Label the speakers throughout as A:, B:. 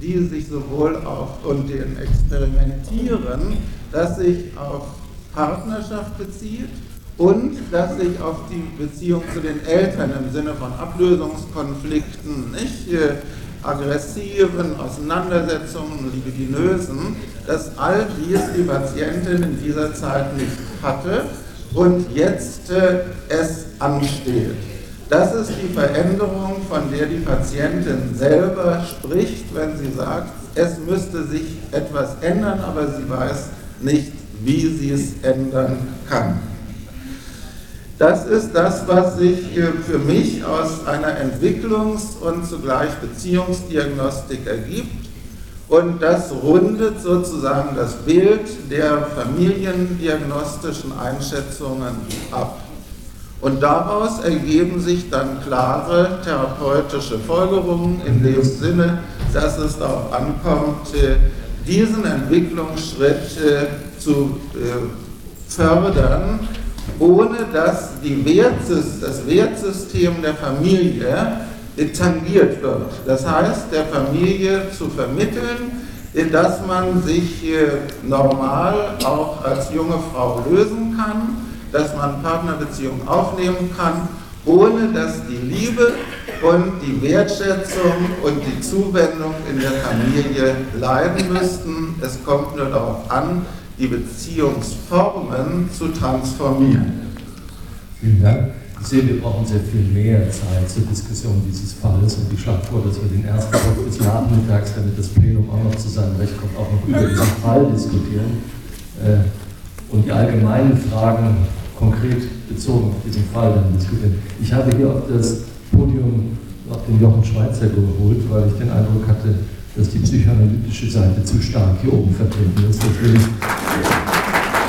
A: die sich sowohl auf und den Experimentieren, das sich auf Partnerschaft bezieht und das sich auf die Beziehung zu den Eltern im Sinne von Ablösungskonflikten, nicht äh, aggressiven Auseinandersetzungen, libidinösen, dass all dies die Patientin in dieser Zeit nicht hatte und jetzt äh, es ansteht. Das ist die Veränderung, von der die Patientin selber spricht, wenn sie sagt, es müsste sich etwas ändern, aber sie weiß nicht, wie sie es ändern kann. Das ist das, was sich für mich aus einer Entwicklungs- und zugleich Beziehungsdiagnostik ergibt. Und das rundet sozusagen das Bild der familiendiagnostischen Einschätzungen ab. Und daraus ergeben sich dann klare therapeutische Folgerungen in dem Sinne, dass es darauf ankommt, diesen Entwicklungsschritt zu äh, fördern, ohne dass Wertsys das Wertsystem der Familie tangiert wird. Das heißt, der Familie zu vermitteln, dass man sich normal auch als junge Frau lösen kann, dass man Partnerbeziehungen aufnehmen kann, ohne dass die Liebe und die Wertschätzung und die Zuwendung in der Familie leiden müssten. Es kommt nur darauf an, die Beziehungsformen zu transformieren.
B: Vielen Dank. Ich sehe, wir brauchen sehr viel mehr Zeit zur Diskussion dieses Falles und ich schlage vor, dass wir den ersten Block bis nachmittags, damit das Plenum auch noch zu seinem Recht kommt, auch noch über diesen Fall diskutieren äh, und die allgemeinen Fragen konkret bezogen auf diesen Fall dann diskutieren. Ich habe hier auf das Podium auf den Jochen Schweizer geholt, weil ich den Eindruck hatte, dass die psychoanalytische Seite zu stark hier oben vertreten ist. Deswegen,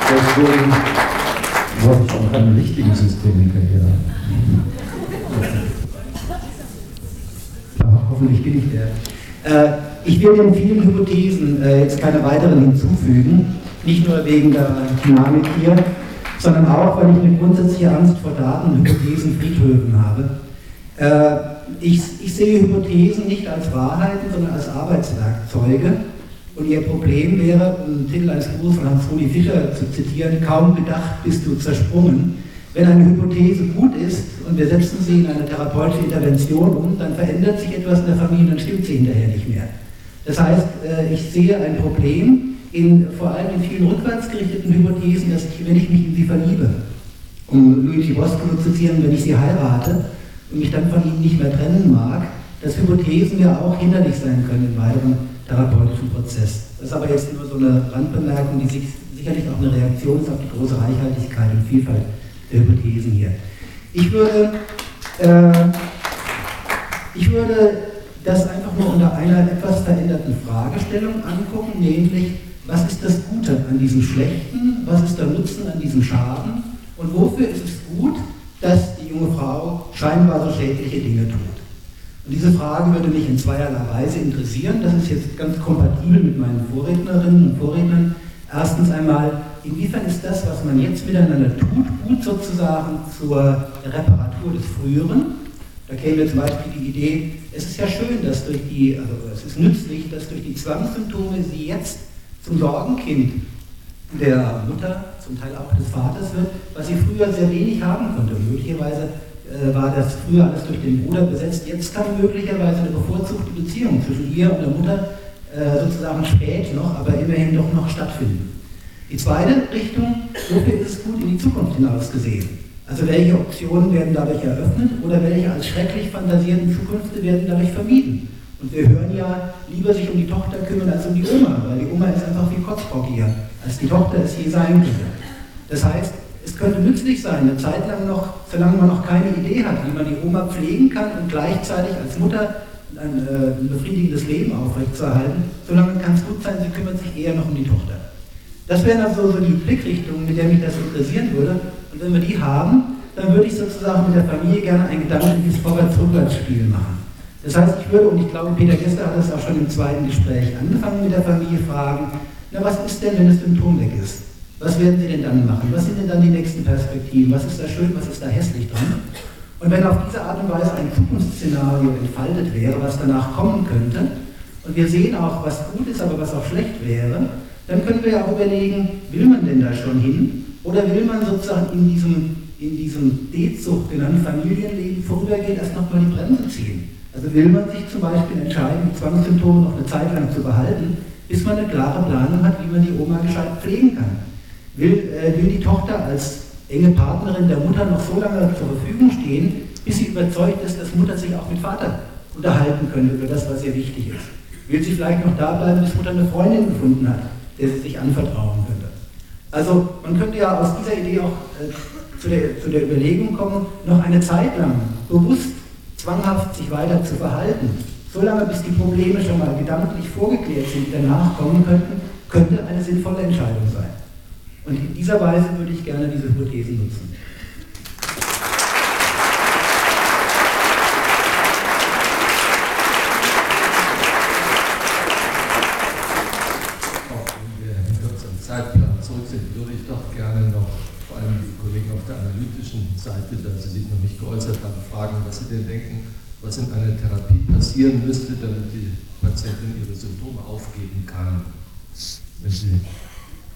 B: deswegen wollte ich auch einen richtigen Systemiker hier
C: ja, Hoffentlich bin ich der. Äh, ich will den vielen Hypothesen äh, jetzt keine weiteren hinzufügen, nicht nur wegen der Dynamik hier, sondern auch, weil ich eine grundsätzliche Angst vor Daten und Hypothesen Friedhöfen habe. Äh, ich, ich sehe Hypothesen nicht als Wahrheiten, sondern als Arbeitswerkzeuge. Und ihr Problem wäre, einen Titel eines Buches von Hans-Rudi Fischer zu zitieren, kaum gedacht bist du zersprungen. Wenn eine Hypothese gut ist und wir setzen sie in eine therapeutische Intervention um, dann verändert sich etwas in der Familie, dann stimmt sie hinterher nicht mehr. Das heißt, äh, ich sehe ein Problem in, vor allem in vielen rückwärtsgerichteten Hypothesen, dass ich, wenn ich mich in sie verliebe, um Luigi Bosco zu zitieren, wenn ich sie heirate, und mich dann von ihnen nicht mehr trennen mag, dass Hypothesen ja auch hinderlich sein können im weiteren therapeutischen Prozess. Das ist aber jetzt nur so eine Randbemerkung, die sich, sicherlich auch eine Reaktion ist auf die große Reichhaltigkeit und Vielfalt der Hypothesen hier. Ich würde, äh, ich würde das einfach nur unter einer etwas veränderten Fragestellung angucken, nämlich, was ist das Gute an diesem Schlechten, was ist der Nutzen an diesem Schaden und wofür ist es gut, dass die junge Frau scheinbar so schädliche Dinge tut. Und diese Frage würde mich in zweierlei Weise interessieren. Das ist jetzt ganz kompatibel mit meinen Vorrednerinnen und Vorrednern. Erstens einmal, inwiefern ist das, was man jetzt miteinander tut, gut sozusagen zur Reparatur des Früheren? Da käme zum Beispiel die Idee, es ist ja schön, dass durch die, also es ist nützlich, dass durch die Zwangssymptome sie jetzt zum Sorgenkind der Mutter, zum Teil auch des Vaters wird, was sie früher sehr wenig haben konnte. Möglicherweise äh, war das früher alles durch den Bruder besetzt. Jetzt kann möglicherweise eine bevorzugte Beziehung zwischen ihr und der Mutter äh, sozusagen spät noch, aber immerhin doch noch stattfinden. Die zweite Richtung, wofür ist es gut in die Zukunft hinaus gesehen? Also welche Optionen werden dadurch eröffnet oder welche als schrecklich fantasierenden Zukünfte werden dadurch vermieden? Und wir hören ja, lieber sich um die Tochter kümmern als um die Oma, weil die Oma ist einfach viel kotzbockiger, als die Tochter es je sein könnte. Das heißt, es könnte nützlich sein, eine Zeit lang noch, solange man noch keine Idee hat, wie man die Oma pflegen kann und gleichzeitig als Mutter ein, äh, befriedigendes Leben aufrechtzuerhalten, solange kann es gut sein, sie kümmert sich eher noch um die Tochter. Das wären also so die Blickrichtungen, mit der mich das interessieren würde. Und wenn wir die haben, dann würde ich sozusagen mit der Familie gerne ein gedankliches Vorwärts-Rückwärts-Spiel machen. Das heißt, ich würde, und ich glaube, Peter Gester hat das auch schon im zweiten Gespräch angefangen mit der Familie, fragen, na was ist denn, wenn das Symptom weg ist? Was werden Sie denn dann machen? Was sind denn dann die nächsten Perspektiven? Was ist da schön, was ist da hässlich dran? Und wenn auf diese Art und Weise ein Zukunftsszenario entfaltet wäre, was danach kommen könnte, und wir sehen auch, was gut ist, aber was auch schlecht wäre, dann können wir ja auch überlegen, will man denn da schon hin oder will man sozusagen in diesem, in diesem D-Zucht genannten Familienleben vorübergehend erst nochmal die Bremse ziehen? Also will man sich zum Beispiel entscheiden, die Zwangssymptome noch eine Zeit lang zu behalten, bis man eine klare Planung hat, wie man die Oma gescheit pflegen kann. Will, äh, will die Tochter als enge Partnerin der Mutter noch so lange zur Verfügung stehen, bis sie überzeugt ist, dass Mutter sich auch mit Vater unterhalten könnte über das, was ihr wichtig ist. Will sie vielleicht noch da bleiben, bis Mutter eine Freundin gefunden hat, der sie sich anvertrauen könnte. Also man könnte ja aus dieser Idee auch äh, zu, der, zu der Überlegung kommen, noch eine Zeit lang bewusst zwanghaft sich weiter zu verhalten, solange bis die Probleme schon mal gedanklich vorgeklärt sind, danach kommen könnten, könnte eine sinnvolle Entscheidung sein. Und in dieser Weise würde ich gerne diese Hypothese nutzen.
B: Zeitplan zurück sind, würde ich doch gerne noch vor allem die Kollegen auf der analytischen Seite, da sie sich noch nicht geäußert haben, fragen, was sie denn denken, was in einer Therapie passieren müsste, damit die Patientin ihre Symptome aufgeben kann. Wenn Sie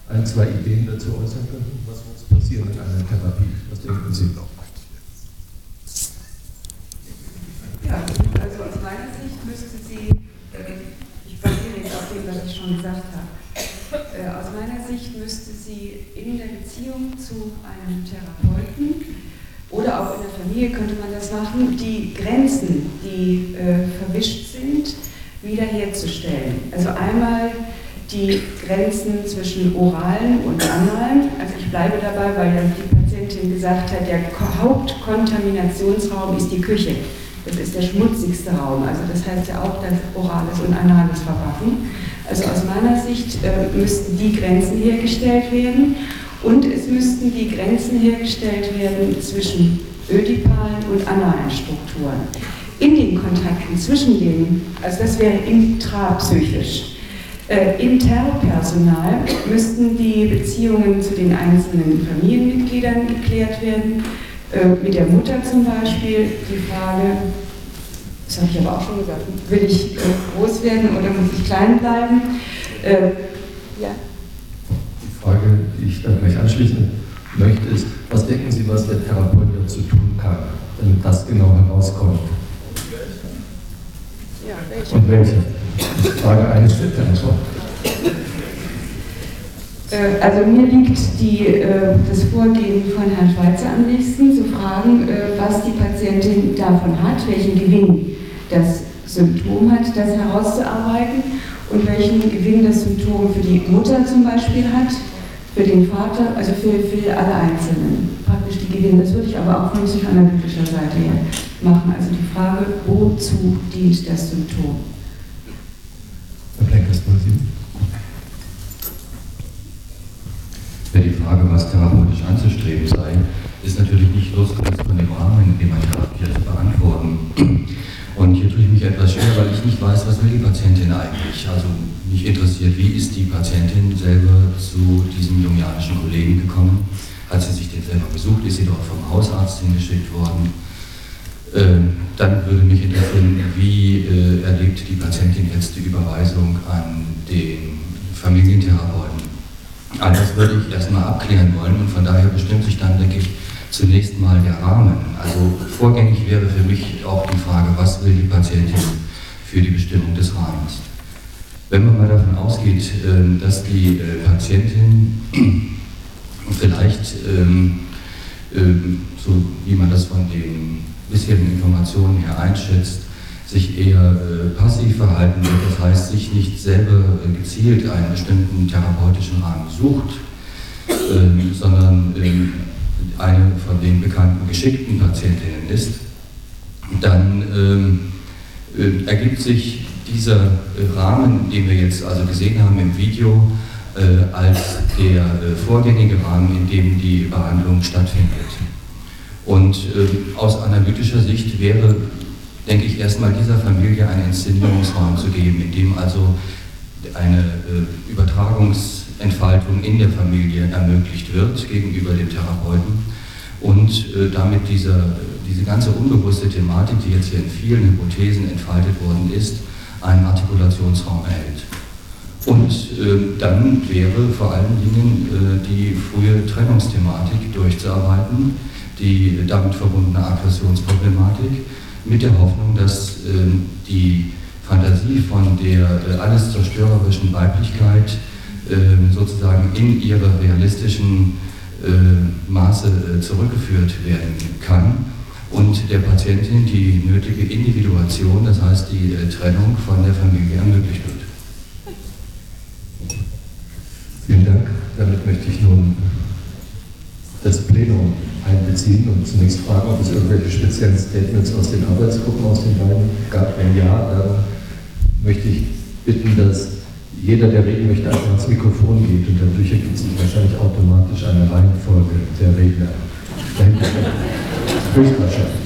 B: ein, zwei Ideen dazu äußern könnten, was muss passieren in einer Therapie? Was denken Sie?
D: Ja, also aus meiner Sicht müsste sie, äh, ich basiere jetzt auf dem, was ich schon gesagt habe, äh, aus meiner Sicht müsste sie in der Beziehung zu einem Therapeuten oder auch in der Familie könnte man das machen, die Grenzen, die äh, verwischt sind, wiederherzustellen. Also einmal die Grenzen zwischen oralen und analen. Also ich bleibe dabei, weil ja die Patientin gesagt hat, der Hauptkontaminationsraum ist die Küche. Das ist der schmutzigste Raum. Also das heißt ja auch, dass orales und anales verwachen. Also aus meiner Sicht äh, müssten die Grenzen hergestellt werden und es müssten die Grenzen hergestellt werden zwischen ödipalen und analen Strukturen. In den Kontakten zwischen denen, also das wäre intrapsychisch, äh, Interpersonal müssten die Beziehungen zu den einzelnen Familienmitgliedern geklärt werden. Äh, mit der Mutter zum Beispiel die Frage, das habe ich aber auch schon gesagt, will ich äh, groß werden oder muss ich klein bleiben? Äh,
B: ja. Die Frage, die ich da gleich anschließen möchte, ist, was denken Sie, was der Therapeut dazu tun kann, damit das genau herauskommt? Ja, welche? Und welche? Frage 1 der Antwort.
D: Äh, also mir liegt die, äh, das Vorgehen von Herrn Schweizer am nächsten, zu fragen, äh, was die Patientin davon hat, welchen Gewinn das Symptom hat, das herauszuarbeiten und welchen Gewinn das Symptom für die Mutter zum Beispiel hat, für den Vater, also für, für alle Einzelnen. Praktisch die Gewinne. Das würde ich aber auch von psychoanalytischer Seite her machen. Also die Frage, wozu dient das Symptom?
E: Herr Blenkers, Wäre die Frage, was therapeutisch anzustreben sei, ist natürlich nicht losgelöst von dem Rahmen, in dem man therapiert, zu beantworten. Und hier tue ich mich etwas schwer, weil ich nicht weiß, was will die Patientin eigentlich. Also mich interessiert, wie ist die Patientin selber zu diesem jungianischen Kollegen gekommen? Hat sie sich den selber besucht? Ist sie dort vom Hausarzt hingeschickt worden? Ähm, dann würde mich interessieren, wie äh, erlebt die Patientin jetzt die Überweisung an den Familientherapeuten? All das würde ich erstmal abklären wollen und von daher bestimmt sich dann, denke ich, zunächst mal der Rahmen. Also vorgängig wäre für mich auch die Frage, was will die Patientin für die Bestimmung des Rahmens? Wenn man mal davon ausgeht, ähm, dass die äh, Patientin vielleicht, ähm, ähm, so wie man das von den bisherigen Informationen her einschätzt, sich eher äh, passiv verhalten wird, das heißt, sich nicht selber äh, gezielt einen bestimmten therapeutischen Rahmen sucht, sondern eine von den bekannten geschickten Patientinnen ist, dann ergibt sich dieser äh, Rahmen, den wir jetzt also gesehen haben im Video, äh, als der äh, vorgängige Rahmen, in dem die Behandlung stattfindet. Und äh, aus analytischer Sicht wäre, denke ich, erstmal dieser Familie einen Inszenierungsraum zu geben, in dem also eine äh, Übertragungsentfaltung in der Familie ermöglicht wird gegenüber dem Therapeuten und äh, damit dieser, diese ganze unbewusste Thematik, die jetzt hier in vielen Hypothesen entfaltet worden ist, einen Artikulationsraum erhält. Und äh, dann wäre vor allen Dingen äh, die frühe Trennungsthematik durchzuarbeiten, die damit verbundene Aggressionsproblematik, mit der Hoffnung, dass äh, die Fantasie von der äh, alles zerstörerischen Weiblichkeit ähm, sozusagen in ihre realistischen äh, Maße äh, zurückgeführt werden kann und der Patientin die nötige Individuation, das heißt die Trennung von der Familie ermöglicht wird.
B: Vielen Dank. Damit möchte ich nun das Plenum einbeziehen und zunächst fragen, ob es irgendwelche speziellen Statements aus den Arbeitsgruppen aus den beiden gab. Wenn ja, dann möchte ich bitten, dass jeder, der reden möchte, einfach ans Mikrofon geht und dadurch ergibt sich wahrscheinlich automatisch eine Reihenfolge der Redner. Höchstwahrscheinlich.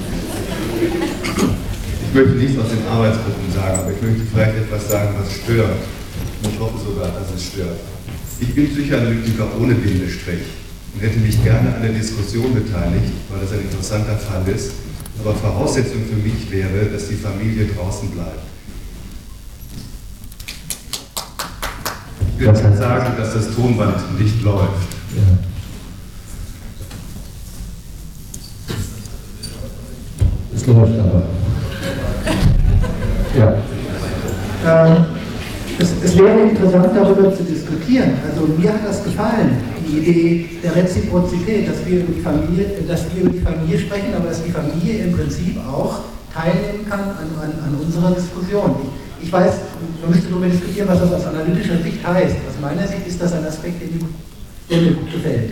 F: Ich möchte nichts aus den Arbeitsgruppen sagen, aber ich möchte vielleicht etwas sagen, was stört. Und ich hoffe sogar, dass es stört. Ich bin Psychoanalytiker ohne Bindestrich und hätte mich gerne an der Diskussion beteiligt, weil das ein interessanter Fall ist. Aber Voraussetzung für mich wäre, dass die Familie draußen bleibt. Ich will sagen, dass das Tonband nicht läuft. Ja.
B: Läuft aber.
C: Ja. Ähm, es, es, wäre interessant, darüber zu diskutieren. Also mir hat das gefallen, die Idee der Reziprozität, dass wir über die Familie, dass wir über die Familie sprechen, aber dass die Familie im Prinzip auch teilnehmen kann an, an, an unserer Diskussion. Ich, ich weiß, man müsste darüber diskutieren, was das aus analytischer Sicht heißt. Aus meiner Sicht ist das ein Aspekt, der mir gut gefällt.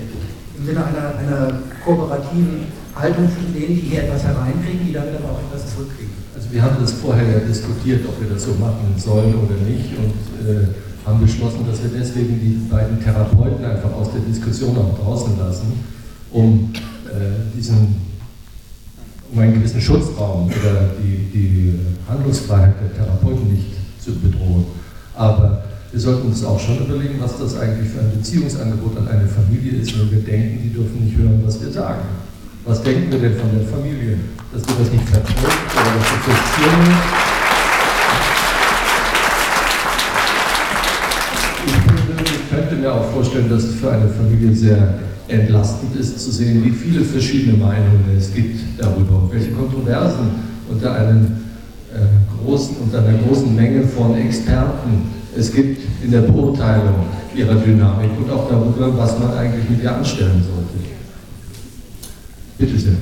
C: Im Sinne einer, einer kooperativen Haltung zu denen, die hier etwas hereinkriegen, die damit aber auch etwas zurückkriegen.
B: Also wir haben das vorher ja diskutiert, ob wir das so machen sollen oder nicht und äh, haben beschlossen, dass wir deswegen die beiden Therapeuten einfach aus der Diskussion auch draußen lassen, um äh, diesen um einen gewissen Schutzraum oder die, die Handlungsfreiheit der Therapeuten nicht zu bedrohen. Aber wir sollten uns auch schon überlegen, was das eigentlich für ein Beziehungsangebot an eine Familie ist, wenn wir denken, die dürfen nicht hören, was wir sagen. Was denken wir denn von der Familie? Dass wir das nicht verträgt oder dass wir frustrieren? Ich könnte mir auch vorstellen, dass es für eine Familie sehr entlastend ist zu sehen, wie viele verschiedene Meinungen es gibt darüber und welche Kontroversen unter, einem, äh, großen, unter einer großen Menge von Experten es gibt in der Beurteilung ihrer Dynamik und auch darüber, was man eigentlich mit ihr anstellen sollte. Bitte sehr.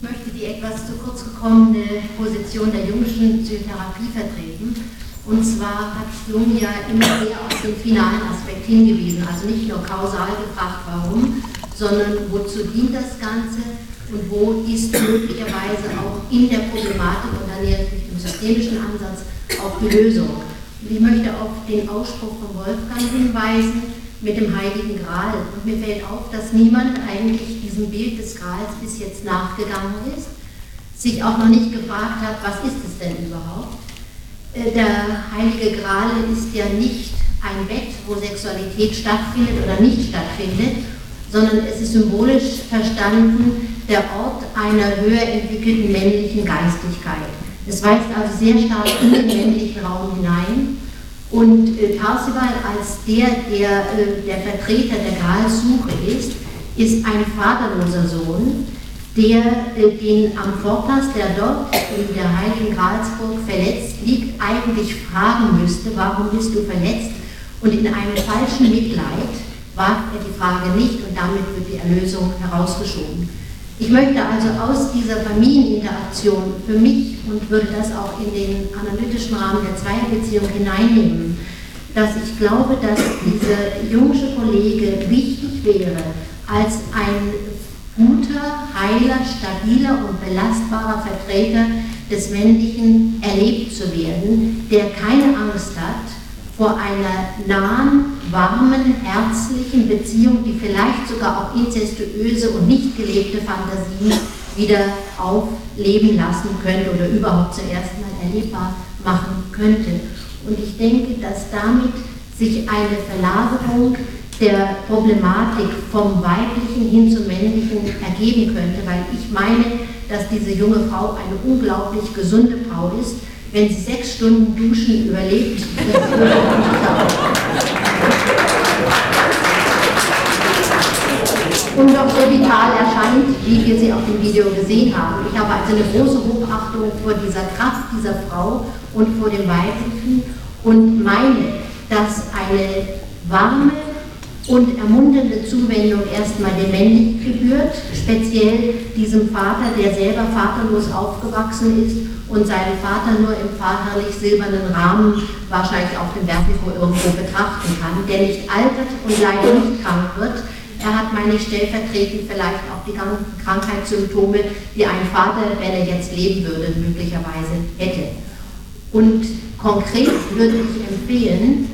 G: Ich möchte die etwas zu kurz gekommene Position der jüngsten Psychotherapie vertreten und zwar hat Jung ja immer mehr auf den finalen Aspekt hingewiesen, also nicht nur kausal gefragt, warum, sondern wozu dient das Ganze und wo ist möglicherweise auch in der Problematik und dann näher durch den systemischen Ansatz auch die Lösung. Und ich möchte auf den Ausspruch von Wolfgang hinweisen mit dem Heiligen Gral. Und mir fällt auf, dass niemand eigentlich diesem Bild des Grals bis jetzt nachgegangen ist, sich auch noch nicht gefragt hat, was ist es denn überhaupt? Äh, der Heilige Gral ist ja nicht ein Bett, wo Sexualität stattfindet oder nicht stattfindet, sondern es ist symbolisch verstanden der Ort einer höher entwickelten männlichen Geistigkeit. Es weist also sehr stark in den männlichen Raum hinein. Und äh, Parsival als der, der äh, der Vertreter der Gralsuche ist, ist ein vaterloser Sohn, der äh, den Amphortas, der dort in der Heiligen Gralsburg verletzt liegt, eigentlich fragen müsste, warum bist du verletzt? Und in einem falschen Mitleid wagt er die Frage nicht und damit wird die Erlösung herausgeschoben. Ich möchte also aus dieser Familieninteraktion für mich und würde das auch in den analytischen Rahmen der Zweierbeziehung hineinnehmen, dass ich glaube, dass dieser jungsche Kollege wichtig wäre als ein guter, heiler, stabiler und belastbarer Vertreter des Männlichen erlebt zu werden, der keine Angst hat vor einer nahen, warmen, herzlichen Beziehung, die vielleicht sogar auch inzestuöse und nicht gelebte Fantasien wieder aufleben lassen könnte oder überhaupt zuerst mal erlebbar machen könnte. Und ich denke, dass damit sich eine Verlagerung der Problematik vom Weiblichen hin zum Männlichen ergeben könnte, weil ich meine, dass diese junge Frau eine unglaublich gesunde Frau ist. Wenn sie sechs Stunden Duschen überlebt, das würde nicht und doch so vital erscheint, wie wir sie auf dem Video gesehen haben. Ich habe also eine große Hochachtung vor dieser Kraft dieser Frau und vor dem Weiblichen und meine, dass eine warme und ermunternde Zuwendung erstmal dem Männlichen gebührt, speziell diesem Vater, der selber vaterlos aufgewachsen ist und seinen Vater nur im vaterlich silbernen Rahmen wahrscheinlich auf dem Bergniveau irgendwo betrachten kann, der nicht altert und leider nicht krank wird. Er hat, meine stellvertretend vielleicht auch die Krankheitssymptome, die ein Vater, wenn er jetzt leben würde, möglicherweise hätte. Und konkret würde ich empfehlen,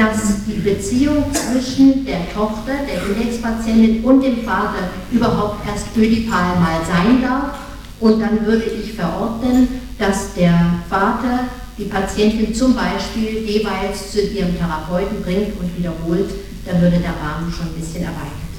G: dass die Beziehung zwischen der Tochter, der Indexpatientin und dem Vater überhaupt erst ödipal mal sein darf. Und dann würde ich verordnen, dass der Vater die Patientin zum Beispiel jeweils zu ihrem Therapeuten bringt und wiederholt, dann würde der Rahmen schon ein bisschen erweitert.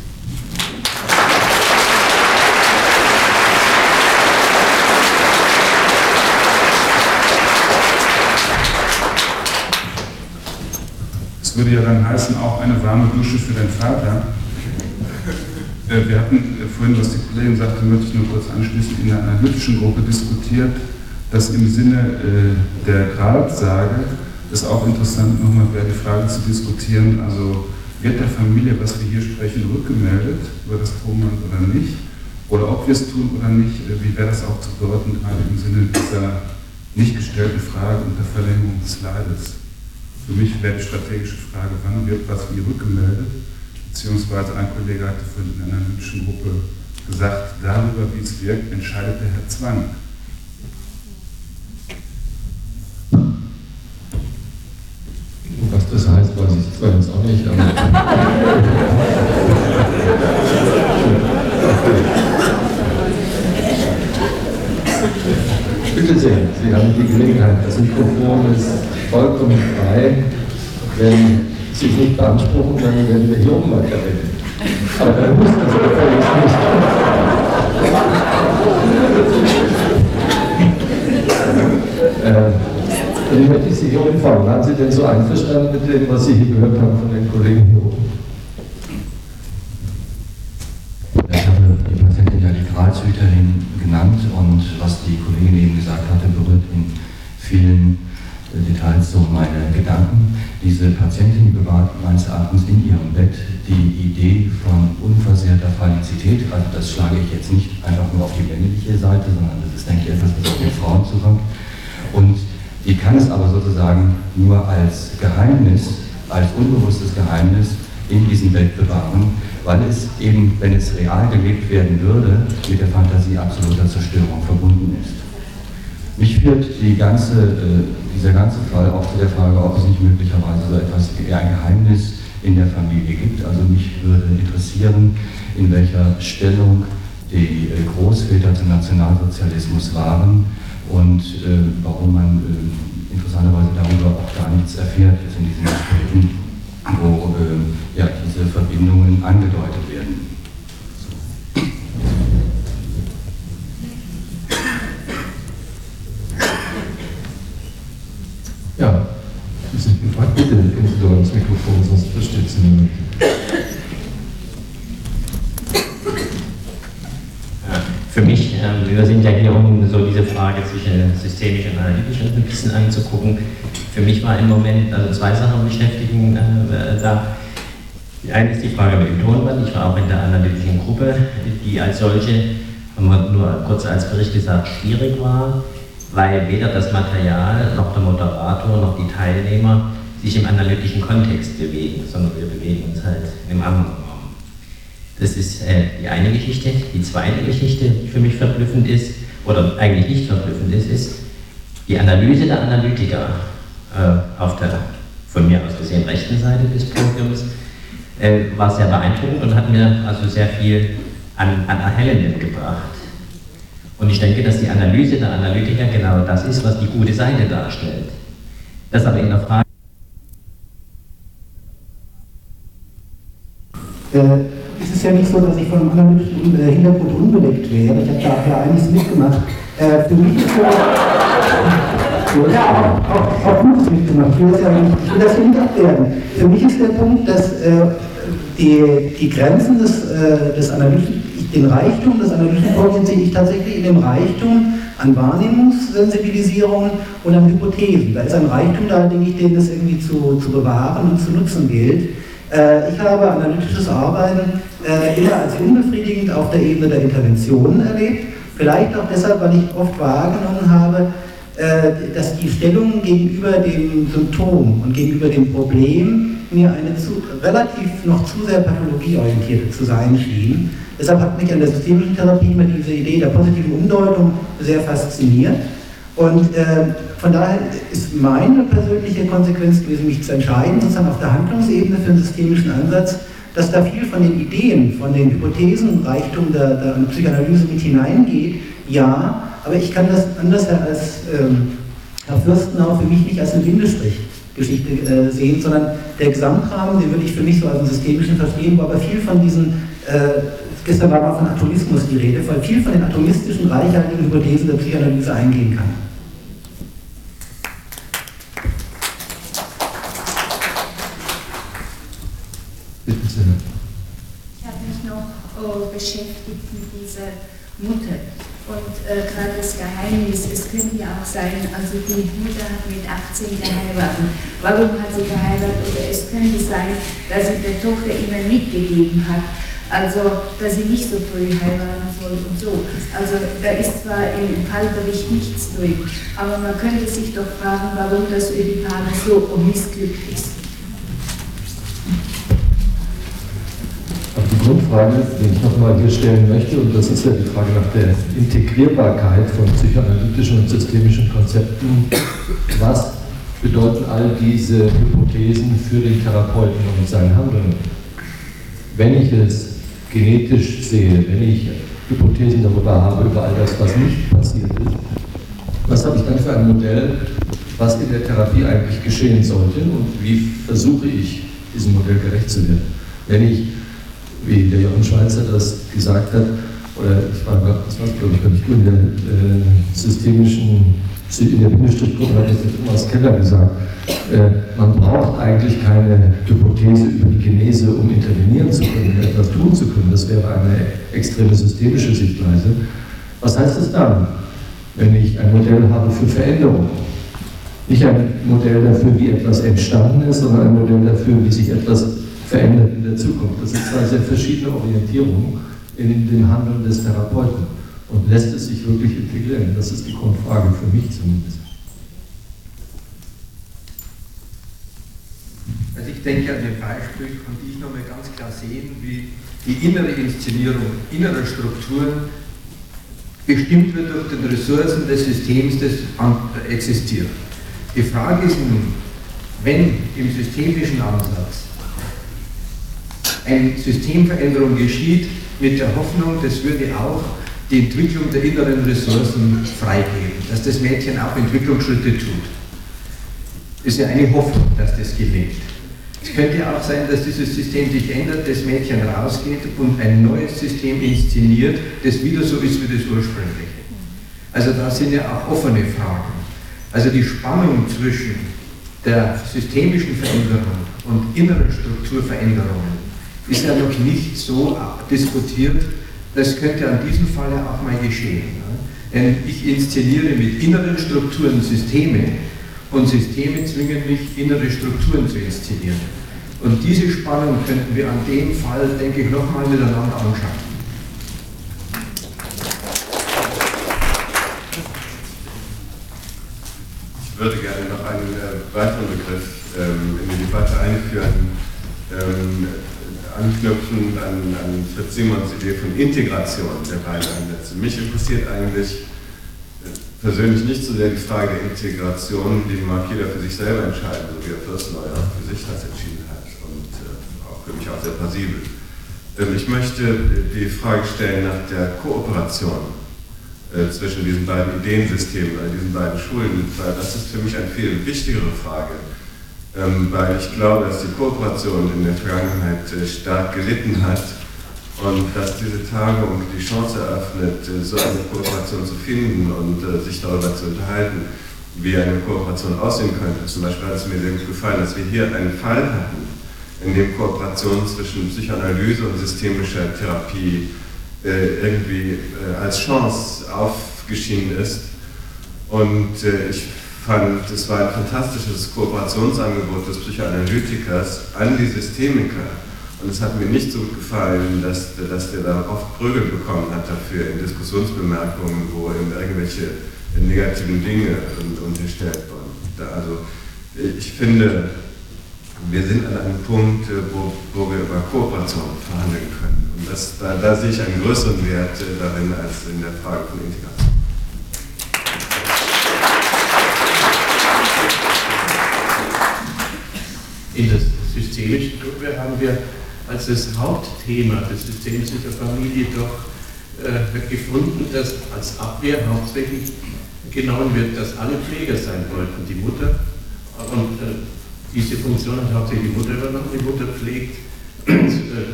H: Das würde ja dann heißen, auch eine warme Dusche für den Vater. Äh, wir hatten äh, vorhin, was die Kollegin sagte, möchte ich nur kurz anschließen, in der analytischen Gruppe diskutiert, dass im Sinne äh, der Gradsage es auch interessant nochmal wäre, die Frage zu diskutieren, also wird der Familie, was wir hier sprechen, rückgemeldet über das Tonband oder nicht? Oder ob wir es tun oder nicht, wie wäre das auch zu deuten, gerade im Sinne dieser nicht gestellten Frage und der Verlängerung des Leides? Für mich wäre die strategische Frage, wann wird was wie rückgemeldet? Beziehungsweise ein Kollege hatte in einer analytischen Gruppe gesagt, darüber, wie es wirkt, entscheidet der Herr Zwang.
B: Was das heißt, weiß ich zwar jetzt auch nicht, aber. Bitte sehr, Sie haben die Gelegenheit. Das Mikrofon ist vollkommen frei. Wenn Sie es nicht beanspruchen, dann werden wir hier oben weiterreden. Aber dann muss das gefälligst nicht. äh, dann möchte ich Sie hier umfangen. Waren Sie denn so einverstanden mit dem, was Sie hier gehört haben von den Kollegen hier oben?
E: Ich habe die Patientin genannt und was die Kollegin eben gesagt hatte, berührt in vielen Details so meine Gedanken. Diese Patientin bewahrt meines Erachtens in ihrem Bett die Idee von unversehrter Fallizität. Also das schlage ich jetzt nicht einfach nur auf die männliche Seite, sondern das ist, denke ich, etwas, was auf den Frauen zukommt. Und die kann es aber sozusagen nur als Geheimnis, als unbewusstes Geheimnis in diesem Bett bewahren, weil es eben, wenn es real gelebt werden würde, mit der Fantasie absoluter Zerstörung verbunden ist. Mich führt die ganze, äh, dieser ganze Fall auch zu der Frage, ob es nicht möglicherweise so etwas wie ein Geheimnis in der Familie gibt. Also mich würde interessieren, in welcher Stellung die äh, Großväter zum Nationalsozialismus waren und äh, warum man äh, interessanterweise darüber auch gar nichts erfährt jetzt in diesen Gesprächen, wo äh, ja, diese Verbindungen angedeutet werden.
B: Ja, Sie sind gefragt, bitte gehen Sie doch ins Mikrofon, sonst versteht Sie niemand.
I: Für mich, ähm, wir sind ja hier, um so diese Frage zwischen systemisch und analytisch ein bisschen anzugucken. Für mich war im Moment also zwei Sachen beschäftigen äh, da. Die eine ist die Frage mit dem Tonband. Ich war auch in der analytischen Gruppe, die als solche, haben wir nur kurz als Bericht gesagt, schwierig war, weil weder das Material noch der Moderator noch die Teilnehmer sich im analytischen Kontext bewegen, sondern wir bewegen uns halt im anderen Raum. Das ist äh, die eine Geschichte. Die zweite Geschichte, die für mich verblüffend ist, oder eigentlich nicht verblüffend ist, ist die Analyse der Analytiker äh, auf der von mir aus gesehen rechten Seite des Podiums äh, war sehr beeindruckend und hat mir also sehr viel an, an Erhellendem gebracht. Und ich denke, dass die Analyse der Analytiker genau das ist, was die gute Seite darstellt. Das aber in der Frage
C: äh, ist ja nicht so, dass ich von einem analytischen äh, Hintergrund unbedeckt wäre. Ich habe da ja einiges mitgemacht. Äh, für mich ist so, ja, auch, auch, auch Gutes mitgemacht. Ich will das ja nicht, ich will das nicht abwerten. Für mich ist der Punkt, dass äh, die, die Grenzen des, äh, des Analytischen, den Reichtum des analytischen Vorgehens sehe ich tatsächlich in dem Reichtum an Wahrnehmungssensibilisierungen und an Hypothesen. Da ist ein Reichtum da, denke ich, den es irgendwie zu, zu bewahren und zu nutzen gilt. Äh, ich habe analytisches Arbeiten äh, immer als unbefriedigend auf der Ebene der Interventionen erlebt. Vielleicht auch deshalb, weil ich oft wahrgenommen habe, äh, dass die Stellung gegenüber dem Symptom und gegenüber dem Problem mir eine zu, relativ noch zu sehr pathologieorientierte zu sein schien. Deshalb hat mich an der systemischen Therapie immer diese Idee der positiven Umdeutung sehr fasziniert. Und äh, von daher ist meine persönliche Konsequenz gewesen, mich zu entscheiden, sozusagen auf der Handlungsebene für einen systemischen Ansatz, dass da viel von den Ideen, von den Hypothesen, Reichtum der, der Psychoanalyse mit hineingeht, ja, aber ich kann das anders als ähm, Herr Fürstenau für mich nicht als eine Bindestrich-Geschichte äh, sehen, sondern der Gesamtrahmen, den würde ich für mich so als einen systemischen verstehen, wo aber viel von diesen äh, Gestern war mal von Atomismus die Rede, weil viel von den atomistischen, reichhaltigen Hypothesen der Psychoanalyse eingehen kann.
J: Ich habe mich beschäftigt mit dieser Mutter und äh, gerade das Geheimnis, es könnte ja auch sein, also die Mutter hat mit 18 geheiratet. Warum hat sie geheiratet? Oder es könnte sein, dass sie der Tochter immer mitgegeben hat, also, dass sie nicht so früh heiraten soll und so. Also, da ist zwar im Fallbericht nichts drin, aber man könnte sich doch fragen, warum das Ödipale so missglückt ist.
B: Grundfrage, die ich nochmal hier stellen möchte, und das ist ja die Frage nach der Integrierbarkeit von psychoanalytischen und systemischen Konzepten. Was bedeuten all diese Hypothesen für den Therapeuten und sein Handeln? Wenn ich es genetisch sehe, wenn ich Hypothesen darüber habe, über all das, was nicht passiert ist, was habe ich dann für ein Modell, was in der Therapie eigentlich geschehen sollte und wie versuche ich, diesem Modell gerecht zu werden? Wenn ich, wie der Jochen Schweizer das gesagt hat, oder ich war, das war glaube ich, ich, in der äh, systemischen in der Bindestrichgruppe hat jetzt Thomas Keller gesagt, äh, man braucht eigentlich keine Hypothese über die Genese, um intervenieren zu können, etwas tun zu können. Das wäre eine extreme systemische Sichtweise. Was heißt es dann, wenn ich ein Modell habe für Veränderung? Nicht ein Modell dafür, wie etwas entstanden ist, sondern ein Modell dafür, wie sich etwas verändert in der Zukunft. Das sind zwei sehr verschiedene Orientierungen in dem Handeln des Therapeuten. Und lässt es sich wirklich integrieren? Das ist die Grundfrage für mich zumindest.
K: Also ich denke an dem Beispiel, konnte ich nochmal ganz klar sehen, wie die innere Inszenierung innerer Strukturen bestimmt wird durch den Ressourcen des Systems, das existiert. Die Frage ist nun, wenn im systemischen Ansatz eine Systemveränderung geschieht, mit der Hoffnung, das würde auch die Entwicklung der inneren Ressourcen freigeben, dass das Mädchen auch Entwicklungsschritte tut. Ist ja eine Hoffnung, dass das gelingt. Es könnte auch sein, dass dieses System sich ändert, das Mädchen rausgeht und ein neues System inszeniert, das wieder so ist wie das ursprüngliche. Also da sind ja auch offene Fragen. Also die Spannung zwischen der systemischen Veränderung und inneren Strukturveränderungen ist ja noch nicht so diskutiert, das könnte an diesem Falle auch mal geschehen. Denn ich inszeniere mit inneren Strukturen Systeme und Systeme zwingen mich, innere Strukturen zu inszenieren. Und diese Spannung könnten wir an dem Fall, denke ich, nochmal miteinander anschauen.
F: Ich würde gerne noch einen äh, weiteren Begriff ähm, in die Debatte einführen. Ähm, anknüpfen an, an Fritz Simons Idee von Integration der beiden Ansätze. Mich interessiert eigentlich äh, persönlich nicht so sehr die Frage der Integration, die mag jeder für sich selber entscheiden, so wie er Fürstenauer für sich das entschieden hat und äh, auch für mich auch sehr plausibel. Ähm, ich möchte die Frage stellen nach der Kooperation äh, zwischen diesen beiden Ideensystemen, diesen beiden Schulen, weil das ist für mich eine viel wichtigere Frage weil ich glaube, dass die Kooperation in der Vergangenheit äh, stark gelitten hat und dass diese Tagung die Chance eröffnet, äh, so eine Kooperation zu finden und äh, sich darüber zu unterhalten, wie eine Kooperation aussehen könnte. Zum Beispiel hat es mir sehr gut gefallen, dass wir hier einen Fall hatten, in dem Kooperation zwischen Psychoanalyse und systemischer Therapie irgendwie als Chance aufgeschieden ist. Und ich fand, es war ein fantastisches Kooperationsangebot des Psychoanalytikers an die Systemiker. Und es hat mir nicht so gut gefallen, dass, dass der da oft Prügel bekommen hat dafür in Diskussionsbemerkungen, wo ihm irgendwelche negativen Dinge unterstellt wurden. Also ich finde, wir sind an einem Punkt, wo, wo wir über Kooperation verhandeln können. Und das, da, da sehe ich einen größeren Wert darin als in der Frage von Integration.
L: In der systemischen Gruppe haben wir als das Hauptthema des Systems der Familie doch äh, gefunden, dass als Abwehr hauptsächlich genommen wird, dass alle Pfleger sein wollten, die Mutter. Und äh, diese Funktion hat hauptsächlich die Mutter übernommen. Die Mutter pflegt äh,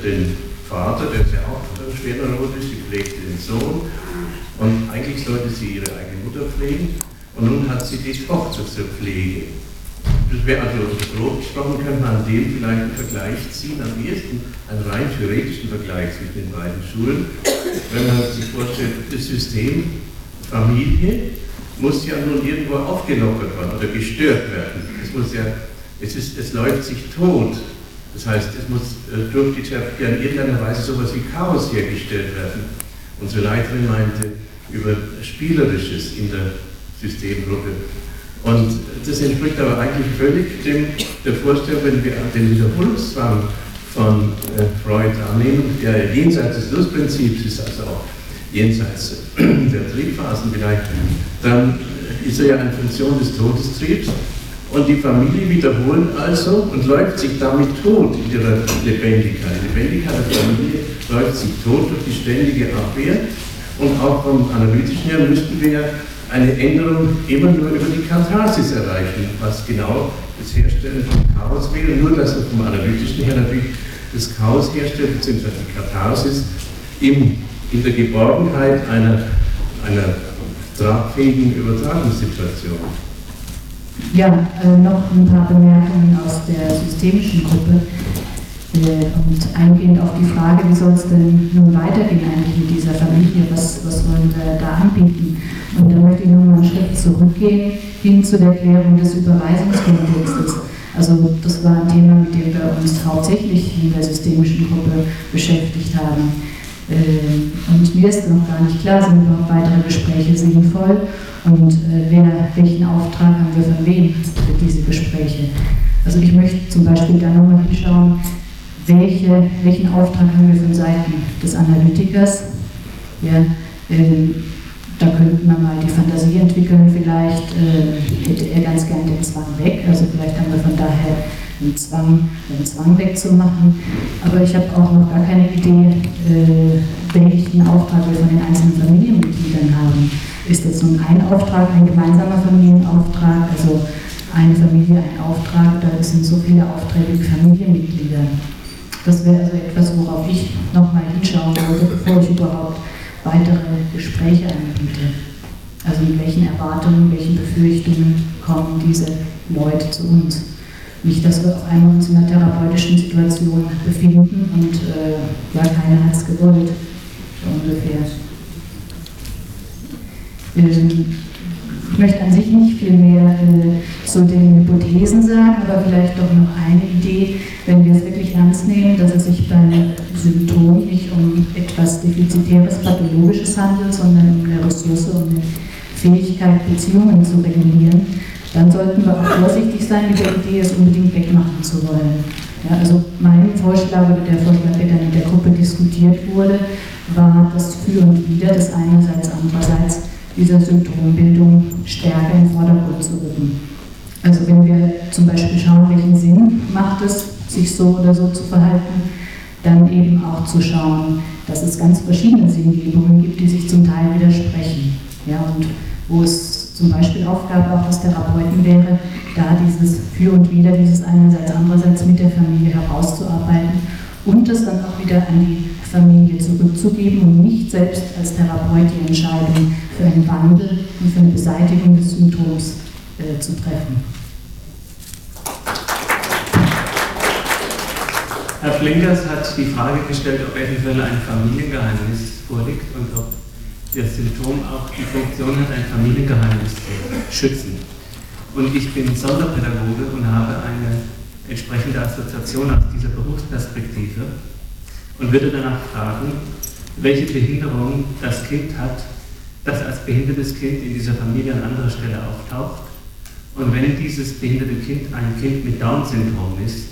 L: den Vater, der ist ja auch äh, schwer neurotisch, sie pflegt den Sohn. Und eigentlich sollte sie ihre eigene Mutter pflegen. Und nun hat sie die Tochter zur Pflege. Das wäre also grob gesprochen, könnte man an dem vielleicht einen Vergleich ziehen, am ehesten einen rein theoretischen Vergleich zwischen den beiden Schulen. Wenn man sich vorstellt, das System Familie muss ja nun irgendwo aufgelockert werden oder gestört werden. Es, muss ja, es, ist, es läuft sich tot. Das heißt, es muss äh, durch die Therapie in irgendeiner Weise so etwas wie Chaos hergestellt werden. Unsere Leiterin meinte über Spielerisches in der Systemgruppe. Und das entspricht aber eigentlich völlig dem, der Vorstellung, wenn wir den Wiederholungszwang von äh, Freud annehmen, der jenseits des Lustprinzips ist, also auch jenseits der Triebphasen vielleicht, dann ist er ja eine Funktion des Todestriebs. Und die Familie wiederholt also und läuft sich damit tot in ihrer Lebendigkeit. Die Lebendigkeit der Familie läuft sich tot durch die ständige Abwehr. Und auch vom Analytischen her müssten wir eine Änderung immer nur über die Katharsis erreichen, was genau das Herstellen von Chaos wäre. Nur, dass er vom Analytischen her natürlich das Chaos herstellt, beziehungsweise die Katharsis im in der Geborgenheit einer, einer tragfähigen Übertragungssituation.
M: Ja, äh, noch ein paar Bemerkungen aus der systemischen Gruppe und eingehend auf die Frage, wie soll es denn nun weitergehen eigentlich mit dieser Familie, was, was wollen wir da anbieten? Und da möchte ich nochmal einen Schritt zurückgehen hin zu der Klärung des Überweisungskontextes. Also das war ein Thema, mit dem wir uns hauptsächlich in der systemischen Gruppe beschäftigt haben. Ähm, und mir ist noch gar nicht klar, sind überhaupt weitere Gespräche sinnvoll und äh, wer, welchen Auftrag haben wir von wem für diese Gespräche. Also ich möchte zum Beispiel da nochmal hinschauen, welche, welchen Auftrag haben wir von Seiten des Analytikers. Ja, ähm, da könnten wir mal die Fantasie entwickeln, vielleicht äh, hätte er ganz gern den Zwang weg, also vielleicht haben wir von daher den Zwang, den Zwang wegzumachen. Aber ich habe auch noch gar keine Idee, äh, welchen Auftrag wir von den einzelnen Familienmitgliedern haben. Ist jetzt nun ein Auftrag, ein gemeinsamer Familienauftrag, also eine Familie, ein Auftrag, da sind so viele Aufträge wie Familienmitglieder. Das wäre also etwas, worauf ich nochmal hinschauen wollte, bevor ich überhaupt weitere Gespräche anbiete. Also mit welchen Erwartungen, welchen Befürchtungen kommen diese Leute zu uns. Nicht, dass wir auf einmal uns in einer therapeutischen Situation befinden und äh, ja, keiner hat es gewollt, so ungefähr. Ähm, ich möchte an sich nicht viel mehr zu den Hypothesen sagen, aber vielleicht doch noch eine Idee, wenn wir es wirklich ernst nehmen, dass es sich bei Symptomen nicht um etwas Defizitäres, Pathologisches handelt, sondern um eine Ressource, um eine Fähigkeit, Beziehungen zu regulieren dann sollten wir auch vorsichtig sein mit der Idee, es unbedingt wegmachen zu wollen. Ja, also mein Vorschlag der Vorschlag, der dann in der Gruppe diskutiert wurde, war das Für und Wider des einerseits, andererseits dieser Symptombildung stärker in den Vordergrund zu rücken. Also wenn wir zum Beispiel schauen, welchen Sinn macht es, sich so oder so zu verhalten, dann eben auch zu schauen, dass es ganz verschiedene Sinngebungen gibt, die sich zum Teil widersprechen. Ja, und wo es zum Beispiel Aufgabe auch des Therapeuten wäre, da dieses Für und Wider, dieses einerseits, andererseits mit der Familie herauszuarbeiten und das dann auch wieder an die Familie zurückzugeben und nicht selbst als Therapeut die Entscheidung für einen Wandel und für eine Beseitigung des Symptoms äh, zu treffen.
N: Herr Flinkers hat die Frage gestellt, ob eventuell ein Familiengeheimnis vorliegt und ob das Symptom auch die Funktion hat, ein Familiengeheimnis zu schützen. Und ich bin Sonderpädagoge und habe eine entsprechende Assoziation aus dieser Berufsperspektive und würde danach fragen, welche Behinderung das Kind hat, das als behindertes Kind in dieser Familie an anderer Stelle auftaucht. Und wenn dieses behinderte Kind ein Kind mit Down-Syndrom ist,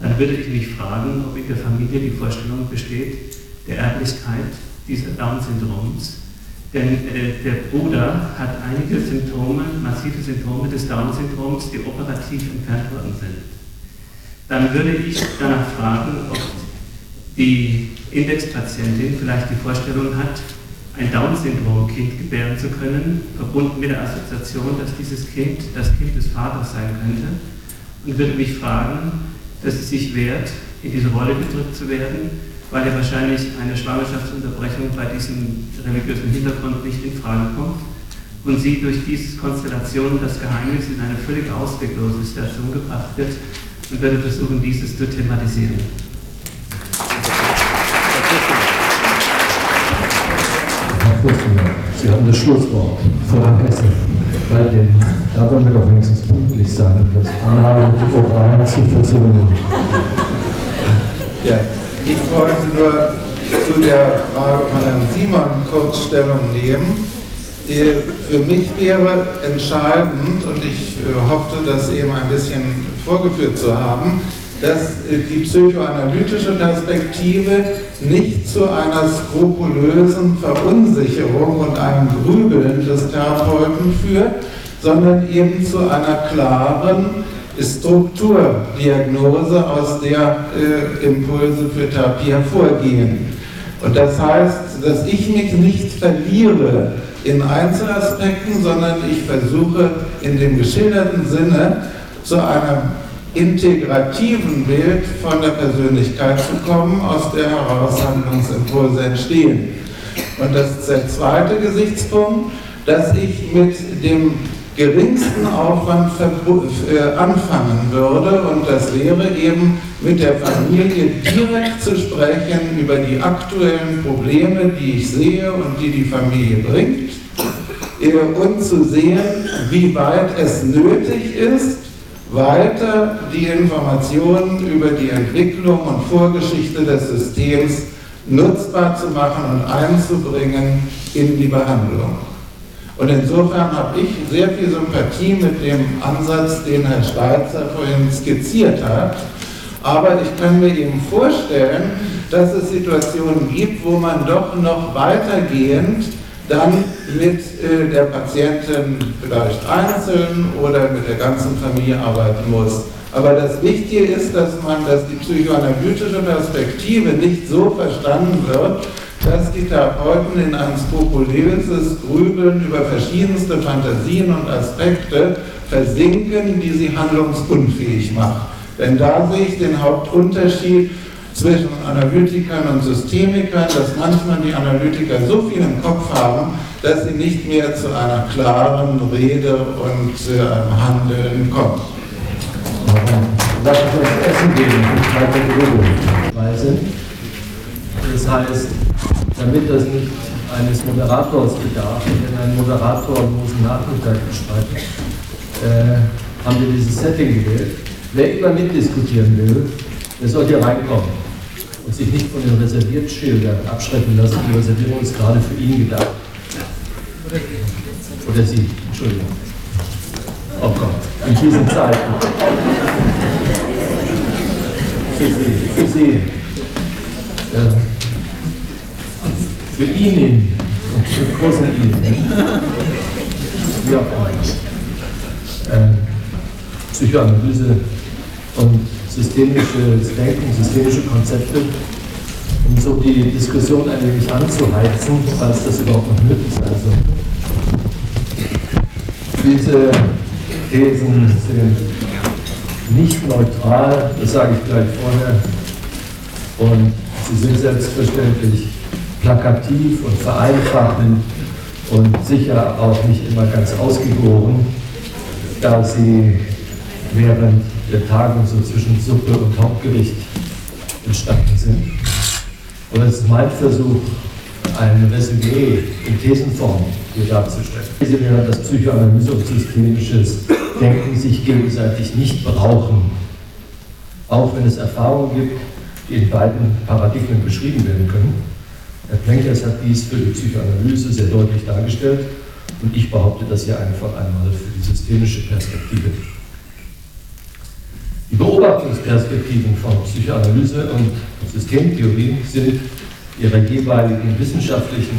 N: dann würde ich mich fragen, ob in der Familie die Vorstellung besteht der Erblichkeit dieser Down-Syndroms. Denn äh, der Bruder hat einige Symptome, massive Symptome des Down-Syndroms, die operativ entfernt worden sind. Dann würde ich danach fragen, ob die Indexpatientin vielleicht die Vorstellung hat, ein Down-Syndrom-Kind gebären zu können, verbunden mit der Assoziation, dass dieses Kind das Kind des Vaters sein könnte, und würde mich fragen, dass es sich wehrt, in diese Rolle gedrückt zu werden, weil ja wahrscheinlich eine Schwangerschaftsunterbrechung bei diesem religiösen Hintergrund nicht in Frage kommt und sie durch diese Konstellation das Geheimnis in eine völlig ausweglose Situation gebracht wird und würde versuchen, dieses zu thematisieren.
B: Sie haben das Schlusswort vor Hessen. Bei dem, da wollen wir doch wenigstens pünktlich sein, das Annahme Programm zu versöhnen.
A: Ja, ich wollte nur zu der Frage von Herrn Simon kurz Stellung nehmen. Für mich wäre entscheidend, und ich äh, hoffte, das eben ein bisschen vorgeführt zu haben, dass die psychoanalytische Perspektive nicht zu einer skrupulösen Verunsicherung und einem Grübeln des Therapeuten führt, sondern eben zu einer klaren Strukturdiagnose, aus der äh, Impulse für Therapie hervorgehen. Und das heißt, dass ich mich nicht verliere in Einzelaspekten, sondern ich versuche in dem geschilderten Sinne zu einem integrativen Bild von der Persönlichkeit zu kommen, aus der heraus Handlungsimpulse entstehen. Und das ist der zweite Gesichtspunkt, dass ich mit dem geringsten Aufwand äh, anfangen würde und das wäre eben mit der Familie direkt zu sprechen über die aktuellen Probleme, die ich sehe und die die Familie bringt äh, und zu sehen, wie weit es nötig ist, weiter die Informationen über die Entwicklung und Vorgeschichte des Systems nutzbar zu machen und einzubringen in die Behandlung. Und insofern habe ich sehr viel Sympathie mit dem Ansatz, den Herr Schweitzer vorhin skizziert hat. Aber ich kann mir eben vorstellen, dass es Situationen gibt, wo man doch noch weitergehend dann mit äh, der Patientin vielleicht einzeln oder mit der ganzen Familie arbeiten muss. Aber das Wichtige ist, dass man, dass die psychoanalytische Perspektive nicht so verstanden wird, dass die Therapeuten in ein skrupulöses Grübeln über verschiedenste Fantasien und Aspekte versinken, die sie handlungsunfähig machen. Denn da sehe ich den Hauptunterschied zwischen Analytikern und Systemikern, dass manchmal die Analytiker so viel im Kopf haben, dass sie nicht mehr zu einer klaren Rede und äh, einem Handeln kommen.
B: Lass uns das Essen geben, Das heißt, damit das nicht eines Moderators bedarf, wenn ein Moderator losen Nachmittag bestreitet, äh, haben wir dieses Setting gewählt. Wer immer mitdiskutieren will, der soll hier reinkommen und sich nicht von den Reserviertschildern abschrecken lassen. Die Reservierung ist gerade für ihn gedacht. Oder Sie, Entschuldigung. Oh Gott, in diesen Zeiten. Für Sie, für Sie. Ja. Für ihn für großen ihn. Ja. Ähm, Psychoanalyse und systemisches Denken, systemische Konzepte, um so die Diskussion ein wenig anzuheizen, falls das überhaupt noch möglich sein soll. Diese Thesen sind nicht neutral, das sage ich gleich vorher, und sie sind selbstverständlich plakativ und vereinfachend und sicher auch nicht immer ganz ausgegoren, da sie während der Tagung so zwischen Suppe und Hauptgericht entstanden sind. Und es ist mein Versuch, ein Resümee in Thesenform hier darzustellen. Sie wäre, dass Psychoanalyse und systemisches Denken sich gegenseitig nicht brauchen, auch wenn es Erfahrungen gibt, die in beiden Paradigmen beschrieben werden können. Herr Plenkers hat dies für die Psychoanalyse sehr deutlich dargestellt und ich behaupte das hier einfach einmal für die systemische Perspektive. Die Beobachtungsperspektiven von Psychoanalyse und Systemtheorie sind ihrer jeweiligen wissenschaftlichen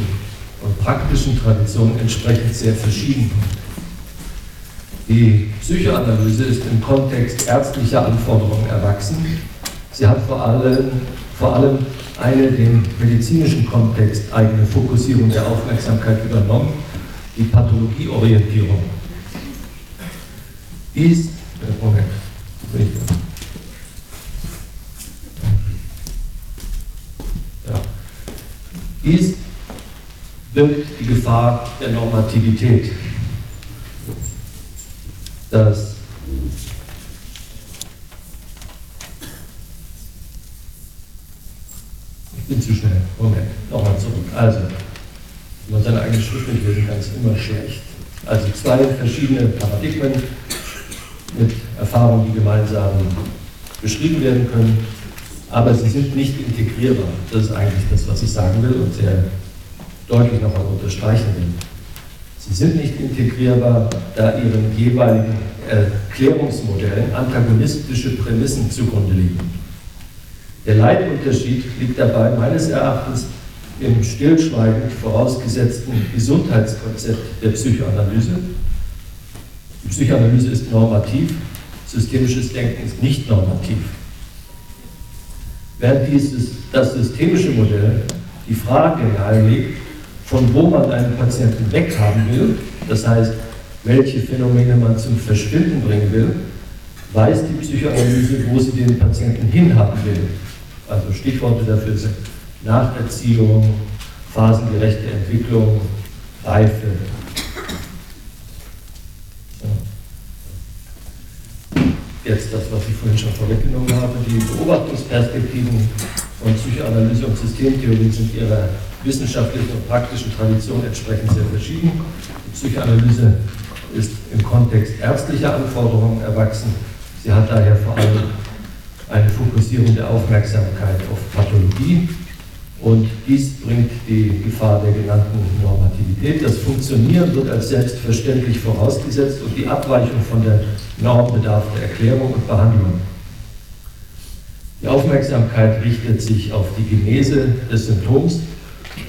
B: und praktischen Tradition entsprechend sehr verschieden. Die Psychoanalyse ist im Kontext ärztlicher Anforderungen erwachsen. Sie hat vor allem, vor allem eine dem medizinischen Kontext eigene Fokussierung der Aufmerksamkeit übernommen, die Pathologieorientierung. Dies, äh, Moment, ja. Dies birgt die Gefahr der Normativität. Das ich bin zu schnell. Moment, nochmal zurück. Also, wenn man seine eigene Schrift nicht lesen kann, ist immer schlecht. Also zwei verschiedene Paradigmen mit Erfahrungen, die gemeinsam beschrieben werden können, aber sie sind nicht integrierbar. Das ist eigentlich das, was ich sagen will und sehr deutlich nochmal unterstreichen will. Sie sind nicht integrierbar, da ihren jeweiligen Erklärungsmodellen antagonistische Prämissen zugrunde liegen. Der Leitunterschied liegt dabei meines Erachtens im stillschweigend vorausgesetzten Gesundheitskonzept der Psychoanalyse. Psychoanalyse ist normativ, systemisches Denken ist nicht normativ. Während dieses, das systemische Modell die Frage nahelegt, von wo man einen Patienten weghaben will, das heißt, welche Phänomene man zum Verschwinden bringen will, weiß die Psychoanalyse, wo sie den Patienten hinhaben will. Also Stichworte dafür sind Nacherziehung, phasengerechte Entwicklung, Reife. Jetzt das, was ich vorhin schon vorweggenommen habe, die Beobachtungsperspektiven von Psychoanalyse und Systemtheorie sind ihrer wissenschaftlichen und praktischen Tradition entsprechend sehr verschieden. Die Psychoanalyse ist im Kontext ärztlicher Anforderungen erwachsen. Sie hat daher vor allem eine Fokussierung der Aufmerksamkeit auf Pathologie und dies bringt die Gefahr der genannten Normativität. Das Funktionieren wird als selbstverständlich vorausgesetzt und die Abweichung von der Norm bedarf der Erklärung und Behandlung. Die Aufmerksamkeit richtet sich auf die Genese des Symptoms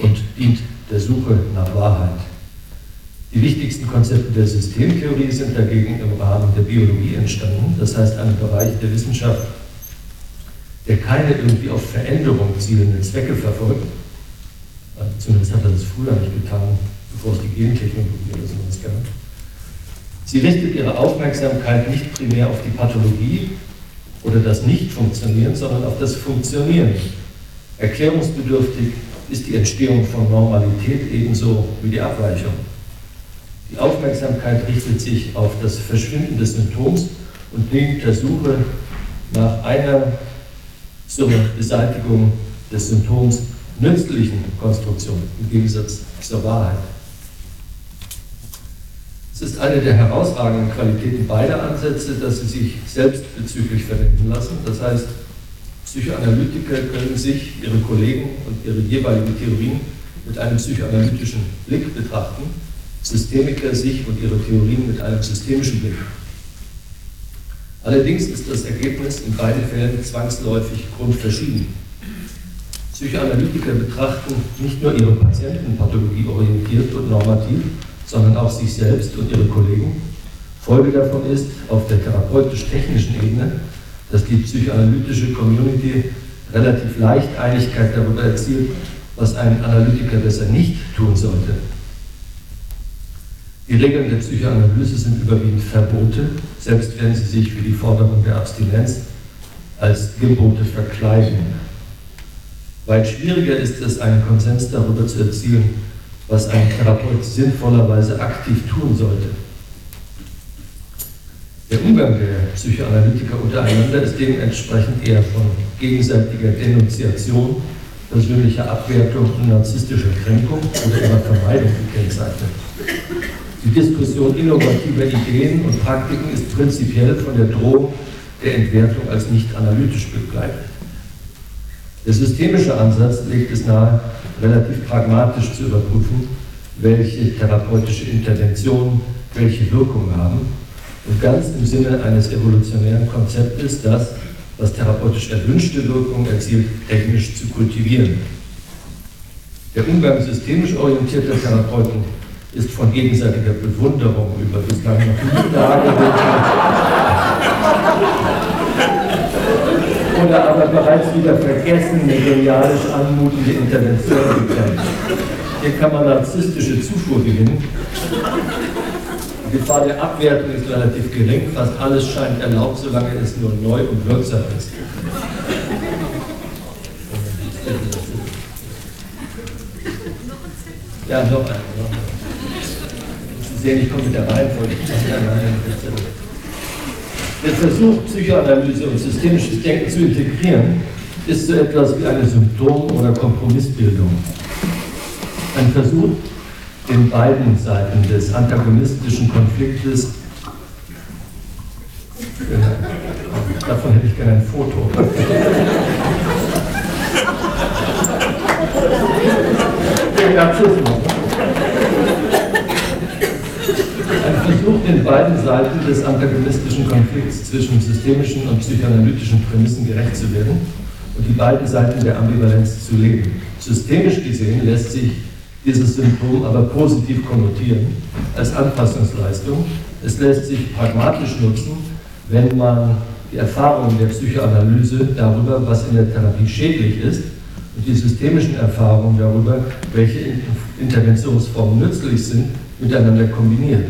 B: und dient der Suche nach Wahrheit. Die wichtigsten Konzepte der Systemtheorie sind dagegen im Rahmen der Biologie entstanden, das heißt einem Bereich der Wissenschaft, der keine irgendwie auf Veränderung zielenden Zwecke verfolgt. Also zumindest hat er das früher nicht getan, bevor es die Gentechnologie oder sowas gab. Sie richtet ihre Aufmerksamkeit nicht primär auf die Pathologie oder das Nicht-Funktionieren, sondern auf das Funktionieren. Erklärungsbedürftig ist die Entstehung von Normalität ebenso wie die Abweichung. Die Aufmerksamkeit richtet sich auf das Verschwinden des Symptoms und dient der Suche nach einer zur Beseitigung des Symptoms nützlichen Konstruktion im Gegensatz zur Wahrheit. Es ist eine der herausragenden Qualitäten beider Ansätze, dass sie sich selbstbezüglich verwenden lassen. Das heißt, Psychoanalytiker können sich, ihre Kollegen und ihre jeweiligen Theorien mit einem psychoanalytischen Blick betrachten, Systemiker sich und ihre Theorien mit einem systemischen Blick. Allerdings ist das Ergebnis in beiden Fällen zwangsläufig grundverschieden. Psychoanalytiker betrachten nicht nur ihre Patienten pathologieorientiert und normativ, sondern auch sich selbst und ihre Kollegen. Folge davon ist, auf der therapeutisch-technischen Ebene, dass die psychoanalytische Community relativ leicht Einigkeit darüber erzielt, was ein Analytiker besser nicht tun sollte. Die Regeln der Psychoanalyse sind überwiegend Verbote, selbst wenn sie sich für die Forderung der Abstinenz als Gebote verkleiden. Weit schwieriger ist es, einen Konsens darüber zu erzielen, was ein Therapeut sinnvollerweise aktiv tun sollte. Der Umgang der Psychoanalytiker untereinander ist dementsprechend eher von gegenseitiger Denunziation, persönlicher Abwertung und narzisstischer Kränkung oder ihrer Vermeidung gekennzeichnet. Die Diskussion innovativer Ideen und Praktiken ist prinzipiell von der Drohung der Entwertung als nicht analytisch begleitet. Der systemische Ansatz legt es nahe, relativ pragmatisch zu überprüfen, welche therapeutische Interventionen welche Wirkung haben und ganz im Sinne eines evolutionären Konzeptes das, was therapeutisch erwünschte Wirkung erzielt, technisch zu kultivieren. Der Umgang systemisch orientierter Therapeuten ist von gegenseitiger Bewunderung über bislang noch nie oder aber bereits wieder vergessene, genialisch anmutende Interventionen geprägt. Hier kann man narzisstische Zufuhr gewinnen. Die Gefahr der Abwertung ist relativ gering, fast alles scheint erlaubt, solange es nur neu und wirksam ist. Ja, noch eine. Sehen, ich komme mit der Reihenfolge. Der Versuch, Psychoanalyse und systemisches Denken zu integrieren, ist so etwas wie eine Symptom- oder Kompromissbildung. Ein Versuch, den beiden Seiten des antagonistischen Konfliktes, äh, davon hätte ich gerne ein Foto. Den Narzissmus. Ein Versuch, den beiden Seiten des antagonistischen Konflikts zwischen systemischen und psychoanalytischen Prämissen gerecht zu werden und die beiden Seiten der Ambivalenz zu leben. Systemisch gesehen lässt sich dieses Symptom aber positiv konnotieren als Anpassungsleistung. Es lässt sich pragmatisch nutzen, wenn man die Erfahrungen der Psychoanalyse darüber, was in der Therapie schädlich ist, und die systemischen Erfahrungen darüber, welche Interventionsformen nützlich sind, miteinander kombiniert.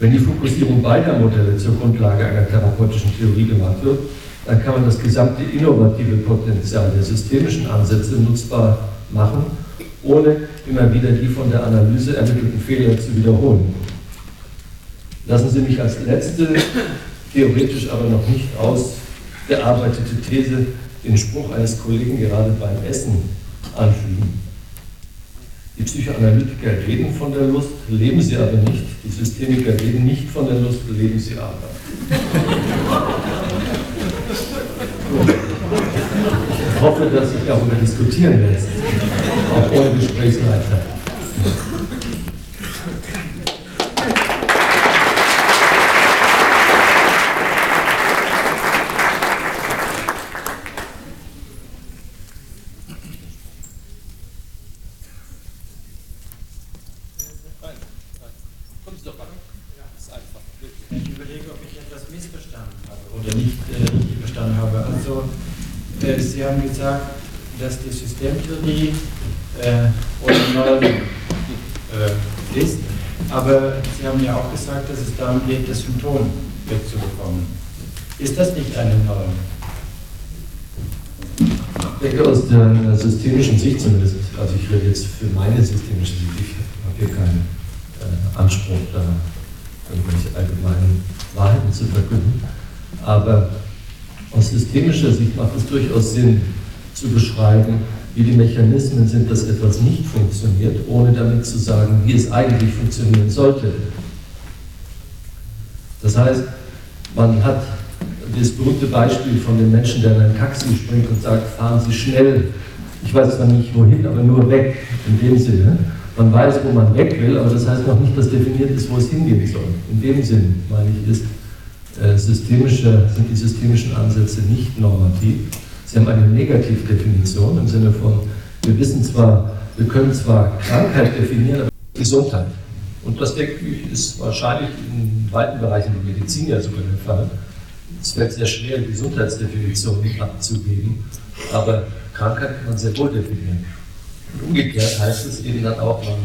B: Wenn die Fokussierung beider Modelle zur Grundlage einer therapeutischen Theorie gemacht wird, dann kann man das gesamte innovative Potenzial der systemischen Ansätze nutzbar machen, ohne immer wieder die von der Analyse ermittelten Fehler zu wiederholen. Lassen Sie mich als letzte, theoretisch aber noch nicht ausgearbeitete These den Spruch eines Kollegen gerade beim Essen anfügen. Die Psychoanalytiker reden von der Lust, leben sie aber nicht. Die Systemiker reden nicht von der Lust, leben sie aber. Ich hoffe, dass sich darüber diskutieren lässt, auch ohne Gesprächsleiter.
O: Systemtheorie äh, ohne äh, ist. Aber Sie haben ja auch gesagt, dass es darum geht, das Symptom wegzubekommen. Ist das nicht eine Norm?
B: Ich denke, aus der systemischen Sicht zumindest, also ich rede jetzt für meine systemische Sicht, ich habe hier keinen äh, Anspruch, da irgendwelche allgemeinen Wahrheiten zu verkünden, aber aus systemischer Sicht macht es durchaus Sinn zu beschreiben, wie die Mechanismen sind, dass etwas nicht funktioniert, ohne damit zu sagen, wie es eigentlich funktionieren sollte. Das heißt, man hat das berühmte Beispiel von dem Menschen, der in ein Taxi springt und sagt, fahren Sie schnell. Ich weiß zwar nicht wohin, aber nur weg, in dem Sinne. Man weiß, wo man weg will, aber das heißt noch nicht, dass definiert ist, wo es hingehen soll. In dem Sinn, meine ich, ist, äh, systemische, sind die systemischen Ansätze nicht normativ. Sie haben eine Negativdefinition im Sinne von, wir wissen zwar, wir können zwar Krankheit definieren, aber Gesundheit. Und das ist wahrscheinlich in weiten Bereichen der Medizin ja sogar der Fall. Es fällt sehr schwer, Gesundheitsdefinitionen abzugeben, aber Krankheit kann man sehr wohl definieren. Und umgekehrt heißt es eben dann auch, man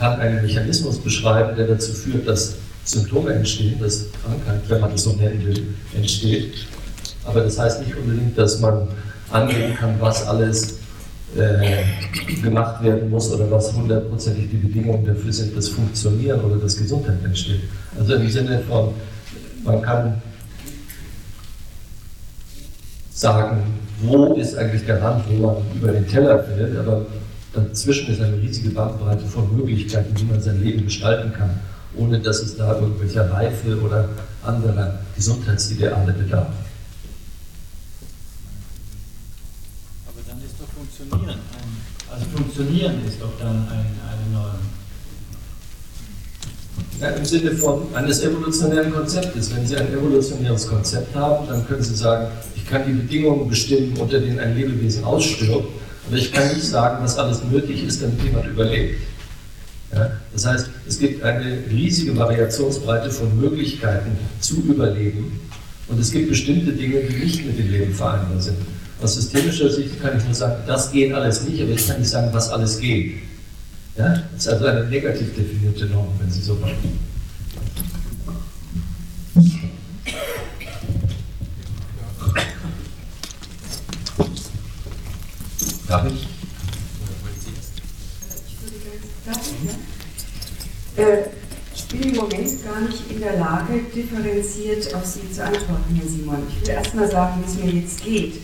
B: kann einen Mechanismus beschreiben, der dazu führt, dass Symptome entstehen, dass Krankheit, wenn man das so nennen will, entsteht. Aber das heißt nicht unbedingt, dass man angeben kann, was alles äh, gemacht werden muss oder was hundertprozentig die Bedingungen dafür sind, dass Funktionieren oder dass Gesundheit entsteht. Also im Sinne von, man kann sagen, wo ist eigentlich der Rand, wo man über den Teller fällt, aber dazwischen ist eine riesige Bandbreite von Möglichkeiten, wie man sein Leben gestalten kann, ohne dass es da irgendwelcher Reife oder anderer Gesundheitsideale bedarf.
O: Aber dann ist doch Funktionieren, also Funktionieren ist doch dann ein, eine Norm.
B: Ja, Im Sinne von eines evolutionären Konzeptes. Wenn Sie ein evolutionäres Konzept haben, dann können Sie sagen, ich kann die Bedingungen bestimmen, unter denen ein Lebewesen ausstirbt, aber ich kann nicht sagen, was alles nötig ist, damit jemand überlebt. Ja? Das heißt, es gibt eine riesige Variationsbreite von Möglichkeiten zu überleben und es gibt bestimmte Dinge, die nicht mit dem Leben vereinbar sind. Aus systemischer Sicht kann ich nur sagen, das geht alles nicht, aber ich kann nicht sagen, was alles geht. Ja? Das ist also eine negativ definierte Norm, wenn Sie so wollen.
E: Darf ich?
D: Äh, ich bin im Moment gar nicht in der Lage, differenziert auf Sie zu antworten, Herr Simon. Ich will erst mal sagen, wie es mir jetzt geht.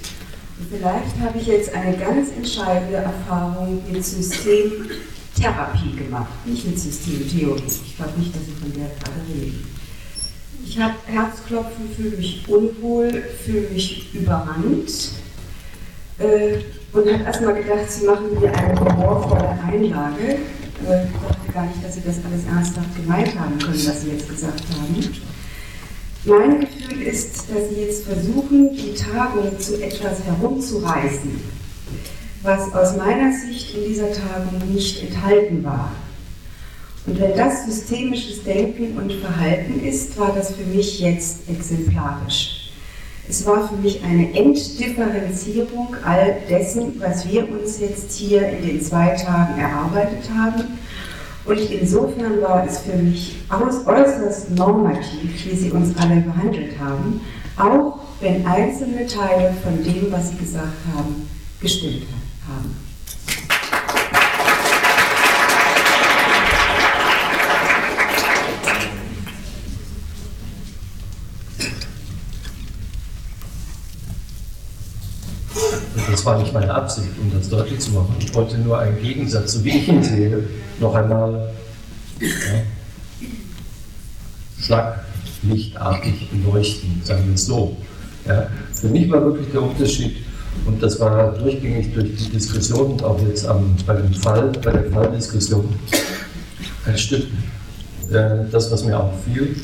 D: Vielleicht habe ich jetzt eine ganz entscheidende Erfahrung mit Systemtherapie gemacht, nicht mit Systemtheorie. Ich glaube nicht, dass Sie von der gerade reden. Ich habe Herzklopfen, fühle mich unwohl, fühle mich überrannt. Äh, und habe erstmal gedacht, Sie machen hier eine humorvolle Einlage. Ich dachte gar nicht, dass Sie das alles ernsthaft gemeint haben können, was Sie jetzt gesagt haben. Mein Gefühl ist, dass Sie jetzt versuchen, die Tagung zu etwas herumzureißen, was aus meiner Sicht in dieser Tagung nicht enthalten war. Und wenn das systemisches Denken und Verhalten ist, war das für mich jetzt exemplarisch. Es war für mich eine Enddifferenzierung all dessen, was wir uns jetzt hier in den zwei Tagen erarbeitet haben. Und insofern war es für mich äußerst normativ, wie Sie uns alle behandelt haben, auch wenn einzelne Teile von dem, was Sie gesagt haben, gestimmt haben.
B: Das war nicht meine Absicht, um das deutlich zu machen. Ich wollte nur einen Gegensatz, so wie ich ihn sehe, noch einmal ja, schlaglichtartig beleuchten, sagen wir es so. Ja. Für mich war wirklich der Unterschied, und das war durchgängig durch die Diskussion und auch jetzt am, bei dem Fall, bei der Falldiskussion, ein Stück, äh, das, was mir auffiel,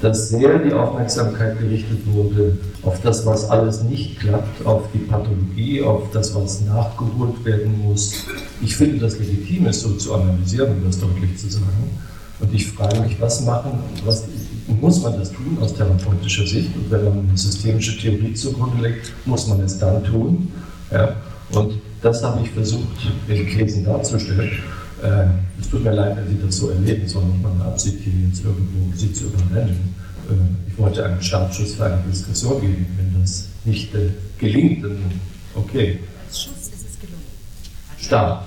B: dass sehr die Aufmerksamkeit gerichtet wurde auf das, was alles nicht klappt, auf die Pathologie, auf das, was nachgeholt werden muss. Ich finde das legitim, es so zu analysieren, um das deutlich zu sagen. Und ich frage mich, was machen, was muss man das tun aus therapeutischer Sicht? Und wenn man eine systemische Theorie zugrunde legt, muss man es dann tun. Ja? Und das habe ich versucht, in Thesen darzustellen. Äh, es tut mir leid, wenn Sie das so erleben, war nicht meine Absicht, hier jetzt irgendwo Sie zu überrennen. Äh, ich wollte einen Startschuss für eine Diskussion geben. Wenn das nicht äh, gelingt, dann okay. Als Schuss ist es gelungen. Start.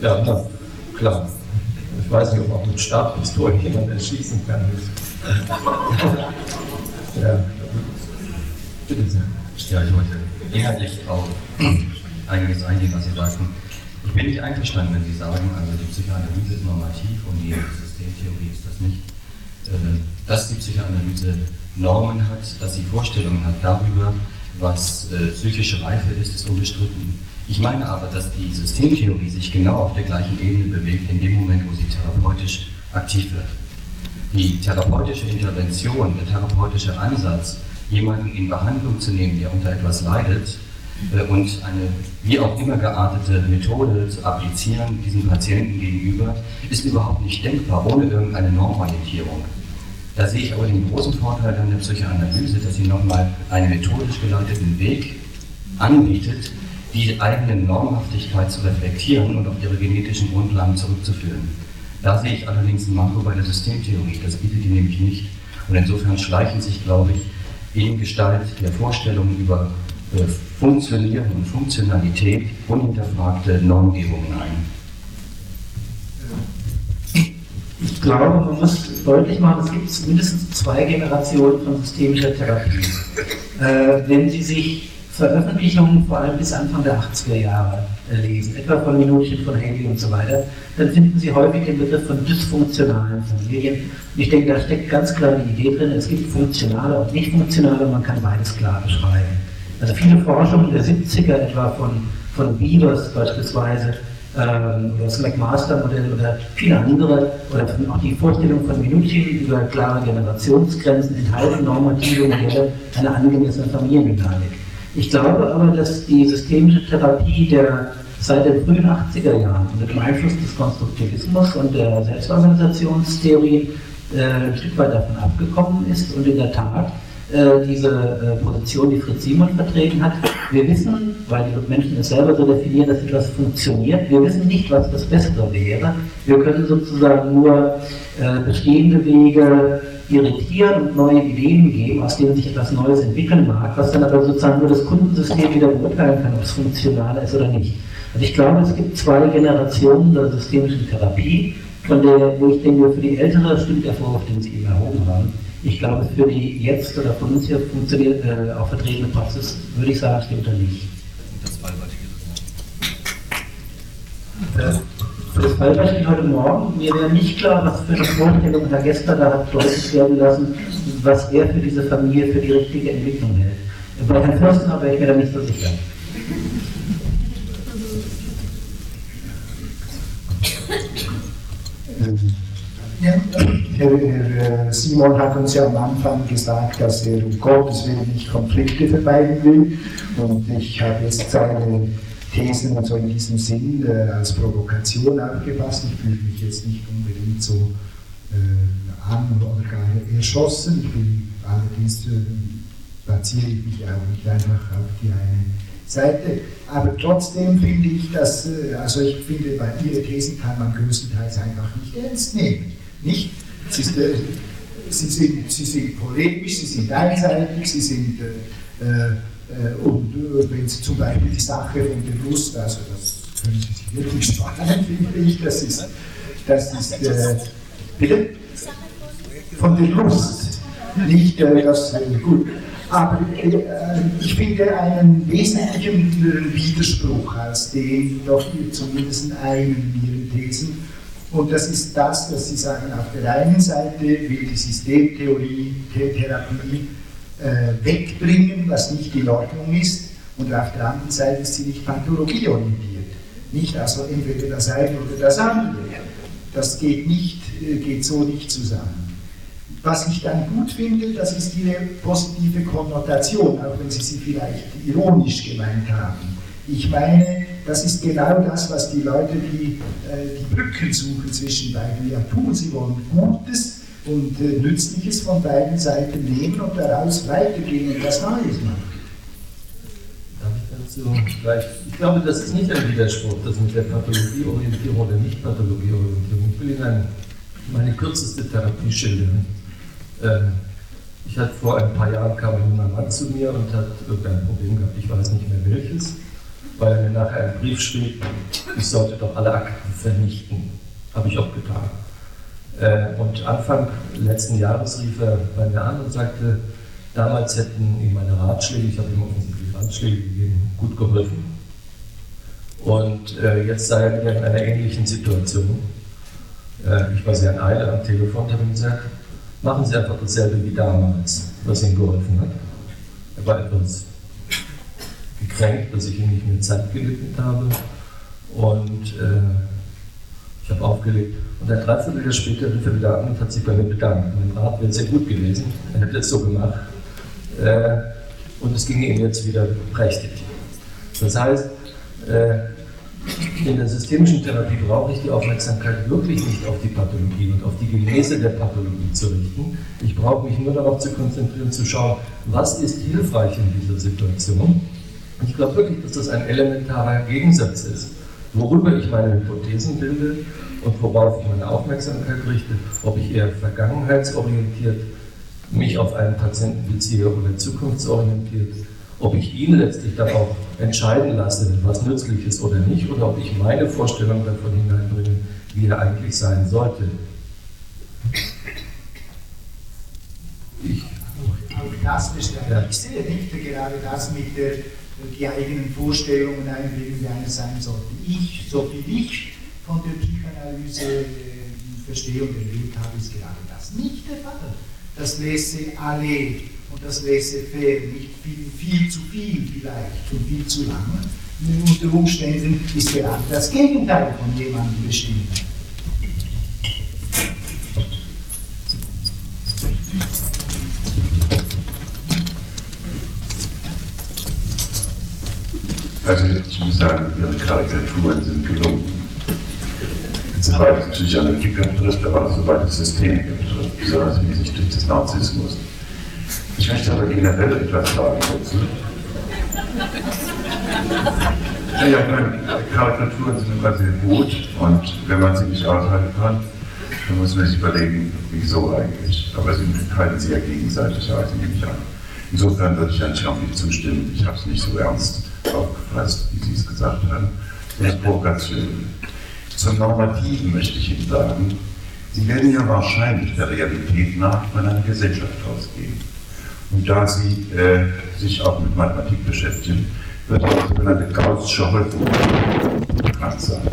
B: Ja, na, klar. Ich weiß nicht, ob auch mit Startpistolen jemand erschießen kann.
E: ja. Bitte sehr. Ja, ich wollte inhaltlich auch einiges eingehen, was Sie sagten. Ich bin nicht einverstanden, wenn Sie sagen, also die Psychoanalyse ist normativ und die Systemtheorie ist das nicht. Äh, dass die Psychoanalyse Normen hat, dass sie Vorstellungen hat darüber, was äh, psychische Reife ist, ist unbestritten. Ich meine aber, dass die Systemtheorie sich genau auf der gleichen Ebene bewegt, in dem Moment, wo sie therapeutisch aktiv wird. Die therapeutische Intervention, der therapeutische Ansatz, jemanden in Behandlung zu nehmen, der unter etwas leidet, und eine wie auch immer geartete Methode zu applizieren diesem Patienten gegenüber, ist überhaupt nicht denkbar ohne irgendeine Normorientierung. Da sehe ich aber den großen Vorteil an der Psychoanalyse, dass sie nochmal einen methodisch geleiteten Weg anbietet, die eigene Normhaftigkeit zu reflektieren und auf ihre genetischen Grundlagen zurückzuführen. Da sehe ich allerdings ein Manko bei der Systemtheorie, das bietet die nämlich nicht. Und insofern schleichen sich, glaube ich, in Gestalt der Vorstellungen über äh, Funktionieren und Funktionalität unhinterfragte Normgebungen ein.
C: Ich glaube, man muss deutlich machen, es gibt mindestens zwei Generationen von systemischer Therapie. Äh, wenn Sie sich Veröffentlichungen vor allem bis Anfang der 80er Jahre äh, lesen, etwa von Minutchen von Haley und so weiter, dann finden Sie häufig den Begriff von dysfunktionalen Familien. Und ich denke, da steckt ganz klar die Idee drin, es gibt funktionale und nicht funktionale, man kann beides klar beschreiben. Also viele Forschungen der 70er etwa von, von Beavers beispielsweise, ähm, das McMaster-Modell oder viele andere, oder auch die Vorstellung von Minucci über klare Generationsgrenzen enthalten normative Modelle einer angemessenen Familiendynamik. Ich glaube aber, dass die systemische Therapie der seit den frühen 80er Jahren unter dem Einfluss des Konstruktivismus und der Selbstorganisationstheorie äh, ein Stück weit davon abgekommen ist und in der Tat äh, diese äh, Position, die Fritz Simon vertreten hat. Wir wissen, weil die Menschen es selber so definieren, dass etwas funktioniert, wir wissen nicht, was das Bessere wäre. Wir können sozusagen nur äh, bestehende Wege irritieren und neue Ideen geben, aus denen sich etwas Neues entwickeln mag, was dann aber sozusagen nur das Kundensystem wieder beurteilen kann, ob es funktional ist oder nicht. Also ich glaube, es gibt zwei Generationen der systemischen Therapie, von der, wo ich denke, für die Ältere stimmt der Vorwurf, den Sie eben erhoben haben. Ich glaube, für die jetzt oder von uns hier funktioniert, äh, auch vertretene Praxis, würde ich sagen, stimmt er nicht. Das Fallbeispiel Für das Fallbeispiel heute Morgen, mir wäre nicht klar, was für eine Vorstellung Herr Gester da hat deutlich werden lassen, was er für diese Familie für die richtige Entwicklung hält. Bei Herrn Fürstner wäre ich mir da nicht so sicher.
P: Herr, Herr, Simon hat uns ja am Anfang gesagt, dass er um Gottes Willen nicht Konflikte vermeiden will. Und ich habe jetzt seine Thesen so in diesem Sinn äh, als Provokation aufgefasst. Ich fühle mich jetzt nicht unbedingt so äh, an oder gar erschossen. Ich bin allerdings äh, platziere ich mich auch nicht einfach auf die eine Seite. Aber trotzdem finde ich, dass, äh, also ich finde, bei Ihren Thesen kann man größtenteils einfach nicht ernst nehmen. Nicht? Sie, äh, sie, sind, sie sind polemisch, sie sind einseitig, sie sind, äh, äh, und äh, wenn Sie zum Beispiel die Sache von der Lust, also das können Sie sich wirklich sparen, finde ich, das ist, das ist, bitte? Von der Lust, nicht äh, das, gut. Aber äh, ich finde einen wesentlichen Widerspruch als den doch zumindest einen in Ihren Thesen und das ist das, dass Sie sagen, auf der einen Seite will die Systemtheorie, Therapie äh, wegbringen, was nicht in Ordnung ist, und auf der anderen Seite ist sie nicht pathologieorientiert. Nicht also entweder das eine oder das andere. Das geht, nicht, äh, geht so nicht zusammen. Was ich dann gut finde, das ist Ihre positive Konnotation, auch wenn Sie sie vielleicht ironisch gemeint haben. Ich meine, das ist genau das, was die Leute, die äh, die Brücken suchen zwischen beiden, ja tun. Sie wollen Gutes und äh, Nützliches von beiden Seiten nehmen und daraus weitergehen und was Neues machen.
B: Darf ich dazu vielleicht? Ich glaube, das ist nicht ein Widerspruch, das mit der Pathologieorientierung oder Nicht-Pathologieorientierung. Ich will Ihnen meine kürzeste Therapie schildern. Äh, ich hatte vor ein paar Jahren kam ein junger Mann zu mir und hat irgendein Problem gehabt, ich weiß nicht mehr welches weil er mir nachher einen Brief schrieb, ich sollte doch alle Akten vernichten. Habe ich auch getan. Äh, und Anfang letzten Jahres rief er bei mir an und sagte, damals hätten ihm meine Ratschläge, ich habe ihm offensichtlich Ratschläge gegeben, gut geholfen. Und äh, jetzt sei er wieder in einer ähnlichen Situation. Äh, ich war sehr in Eile am Telefon und habe ihm gesagt, machen Sie einfach dasselbe wie damals, was ihm geholfen hat. Er war etwas gekränkt, dass ich ihm nicht mehr Zeit gewidmet habe. Und äh, ich habe aufgelegt. Und ein Dreivierteljahr später rief er wieder an und hat sich bei mir bedankt. Mein Rat wäre sehr gut gewesen. Er hätte es so gemacht. Äh, und es ging ihm jetzt wieder prächtig. Das heißt, äh, in der systemischen Therapie brauche ich die Aufmerksamkeit wirklich nicht auf die Pathologie und auf die Genese der Pathologie zu richten. Ich brauche mich nur darauf zu konzentrieren, zu schauen, was ist hilfreich in dieser Situation ich glaube wirklich, dass das ein elementarer Gegensatz ist, worüber ich meine Hypothesen bilde und worauf ich meine Aufmerksamkeit richte, ob ich eher vergangenheitsorientiert mich auf einen Patienten beziehe oder zukunftsorientiert, ob ich ihn letztlich darauf entscheiden lasse, was nützlich ist oder nicht, oder ob ich meine Vorstellung davon hineinbringe, wie er eigentlich sein sollte.
P: Ich. Bestärkt. Ja. Ich sehe nicht gerade das mit der, die eigenen Vorstellungen einbringen, wie einer sein sollte. Ich, so viel ich von der Psychoanalyse äh, verstehe und erlebt habe, ist gerade das nicht der Fall. Das Laissez-aller und das Laissez-faire nicht viel, viel zu viel vielleicht und viel zu lange. Unter Umständen ist gerade das Gegenteil von jemandem bestimmt.
Q: Also ich muss sagen, Ihre Karikaturen sind gelungen. Soweit es Psychiatrie betrifft, aber auch soweit es System betrifft, besonders hinsichtlich des Narzissmus. Ich möchte aber generell etwas sagen dazu. Ja, ja, nein, Karikaturen sind immer sehr gut und wenn man sie nicht aushalten kann, dann muss man sich überlegen, wieso eigentlich. Aber sie halten sie ja gegenseitig aus, nehme ich an. Insofern würde ich eigentlich auch nicht zustimmen. Ich habe es nicht so ernst aufgefasst, wie Sie es gesagt haben. Ist Provokation. Zum Normativen möchte ich Ihnen sagen, Sie werden ja wahrscheinlich der Realität nach von einer Gesellschaft ausgehen. Und da Sie äh, sich auch mit Mathematik beschäftigen, wird die sogenannte Gaußsche Häufungskurve bekannt sein.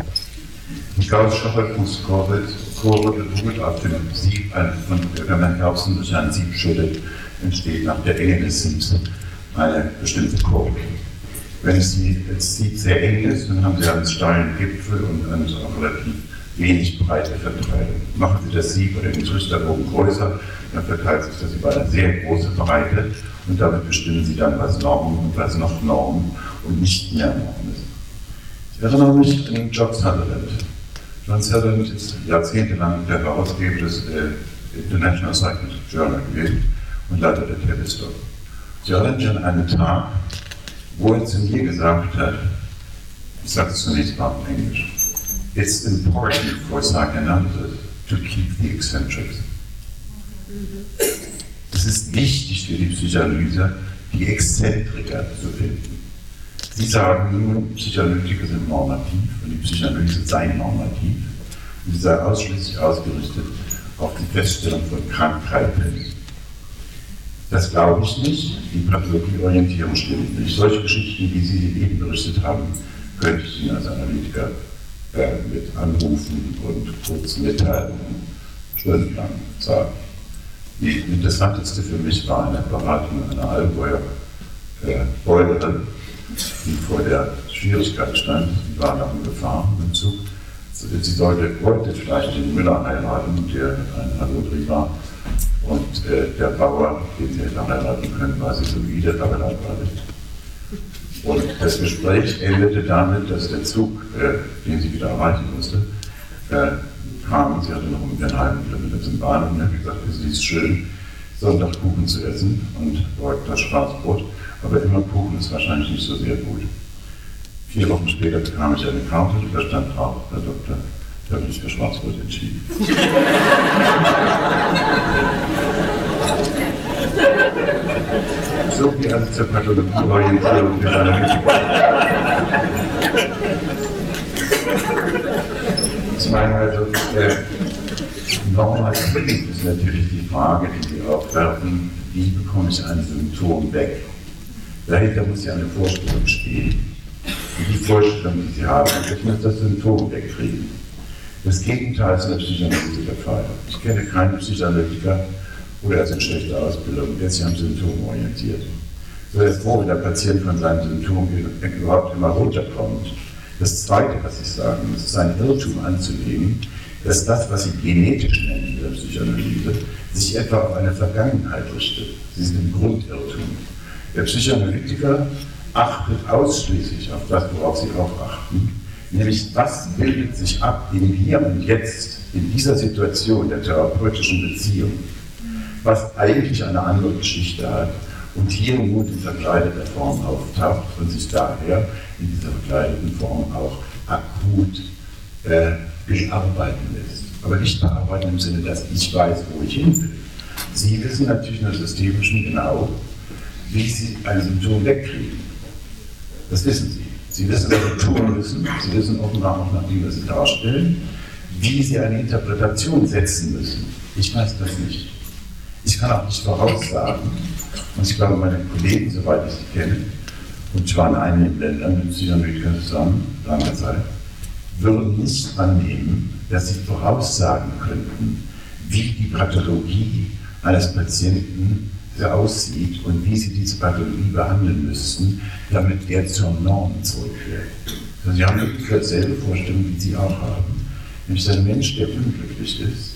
Q: Die Gaußsche Häufungskurve beruht auf dem Sieb, von, man Erbsen durch ein Sieb schüttet, entsteht nach der Enge des Siebs eine bestimmte Kurve. Wenn es das Sieb sehr eng ist, dann haben Sie einen steilen Gipfel und eine relativ wenig breite Verteilung. Machen Sie das Sieb oder den Trichterbogen größer, dann verteilt sich das über eine sehr große Breite und damit bestimmen Sie dann, was Normen und was noch Normen und nicht mehr Normen ist. Ich erinnere mich an John Sutherland. John Sutherland ist jahrzehntelang der Herausgeber des äh, International Psychiatric Journal gewesen und Leiter der Telestop. Ich erinnere mich an einen Tag, wo er zu mir gesagt hat, ich sage es zunächst mal in Englisch, it's important for psychoanalysis to keep the eccentrics. Es ist wichtig für die Psychoanalyse, die Exzentriker zu finden. Sie sagen nun, Psychoanalytiker sind normativ und die Psychoanalyse sei normativ und sie sei ausschließlich ausgerichtet auf die Feststellung von Krankheiten das glaube ich nicht. Die Pathologieorientierung stimmt nicht. Solche Geschichten, wie Sie eben berichtet haben, könnte ich Ihnen als Analytiker äh, mit Anrufen und kurzen Mitteilungen stundenlang sagen. Die interessanteste für mich war eine Beratung einer Allgäuer äh, Bäuerin, die vor der Schwierigkeit stand. Sie war darum gefahren im Zug. Sie sollte, wollte vielleicht den Müller heiraten, der ein Halodri war und äh, der Bauer, den sie hätte heiraten können, war sie solide, aber langweilig. Und das Gespräch endete damit, dass der Zug, äh, den sie wieder erreichen musste, äh, kam. Sie hatte noch um den halben Kilometer zum Bahnhof und hat gesagt, es ist schön, Sonntagkuchen zu essen und wollte das Schwarzbrot. Aber immer Kuchen ist wahrscheinlich nicht so sehr gut. Vier Wochen später bekam ich eine Karte, da stand drauf, Herr Doktor, da habe ich für Schwarzbrot entschieden. so viel also zur Pathologieorientierung der Analytik. Ich meine also, äh, nochmal ist natürlich die Frage, die Sie aufwerfen, wie bekomme ich ein Symptom weg? Dahinter muss ja eine Vorstellung stehen. Und die Vorstellung, die Sie haben, ich muss das Symptom wegkriegen. Das Gegenteil ist in der Psychoanalyse der Fall. Ich kenne keinen Psychoanalytiker oder er ist in schlechter Ausbildung, der sich am Symptom orientiert. So ist froh, wenn der Patient von seinem Symptom überhaupt immer runterkommt. Das Zweite, was ich sage, muss, ist ein Irrtum anzunehmen, dass das, was Sie genetisch nennen in der Psychoanalyse, sich etwa auf eine Vergangenheit richtet. Sie sind im Grundirrtum. Der Psychoanalytiker achtet ausschließlich auf das, worauf Sie auch achten, nämlich was bildet sich ab im Hier und Jetzt, in dieser Situation der therapeutischen Beziehung, was eigentlich eine andere Geschichte hat und hier nur in verkleideter Form auftaucht und sich daher in dieser verkleideten Form auch akut äh, bearbeiten lässt. Aber nicht bearbeiten im Sinne, dass ich weiß, wo ich hin will. Sie wissen natürlich in der systemischen genau, wie Sie ein Symptom wegkriegen. Das wissen Sie. Sie wissen, was Sie tun müssen. Sie wissen offenbar auch, nachdem wir Sie darstellen, wie Sie eine Interpretation setzen müssen. Ich weiß das nicht. Ich kann auch nicht voraussagen, und ich glaube, meine Kollegen, soweit ich sie kenne, und zwar in einigen Ländern mit Südamerika zusammen, lange Zeit, würden nicht annehmen, dass sie voraussagen könnten, wie die Pathologie eines Patienten aussieht und wie sie diese Pathologie behandeln müssten, damit er zur Norm zurückkehrt. Also sie haben ungefähr dieselbe Vorstellung, wie Sie auch haben. Nämlich ein Mensch, der unglücklich ist,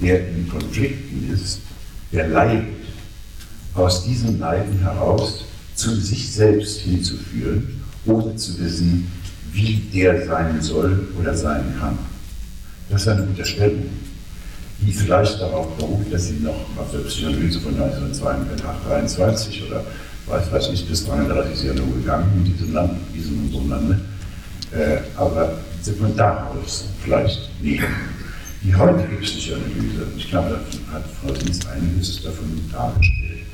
Q: der in Konflikten ist, der leidet, aus diesem Leiden heraus zu sich selbst hinzuführen, ohne zu wissen, wie der sein soll oder sein kann. Das ist eine Unterstellung, die vielleicht darauf beruht, dass sie noch aus der Psychoanalyse von 1923 oder weiß, weiß ich, bis 33 ist ja nur gegangen in diesem Land, in diesem unserem Lande, äh, aber sind man daraus vielleicht nehmen. Die heutige Psychoanalyse, ich glaube, da hat Frau Dienst einiges davon dargestellt,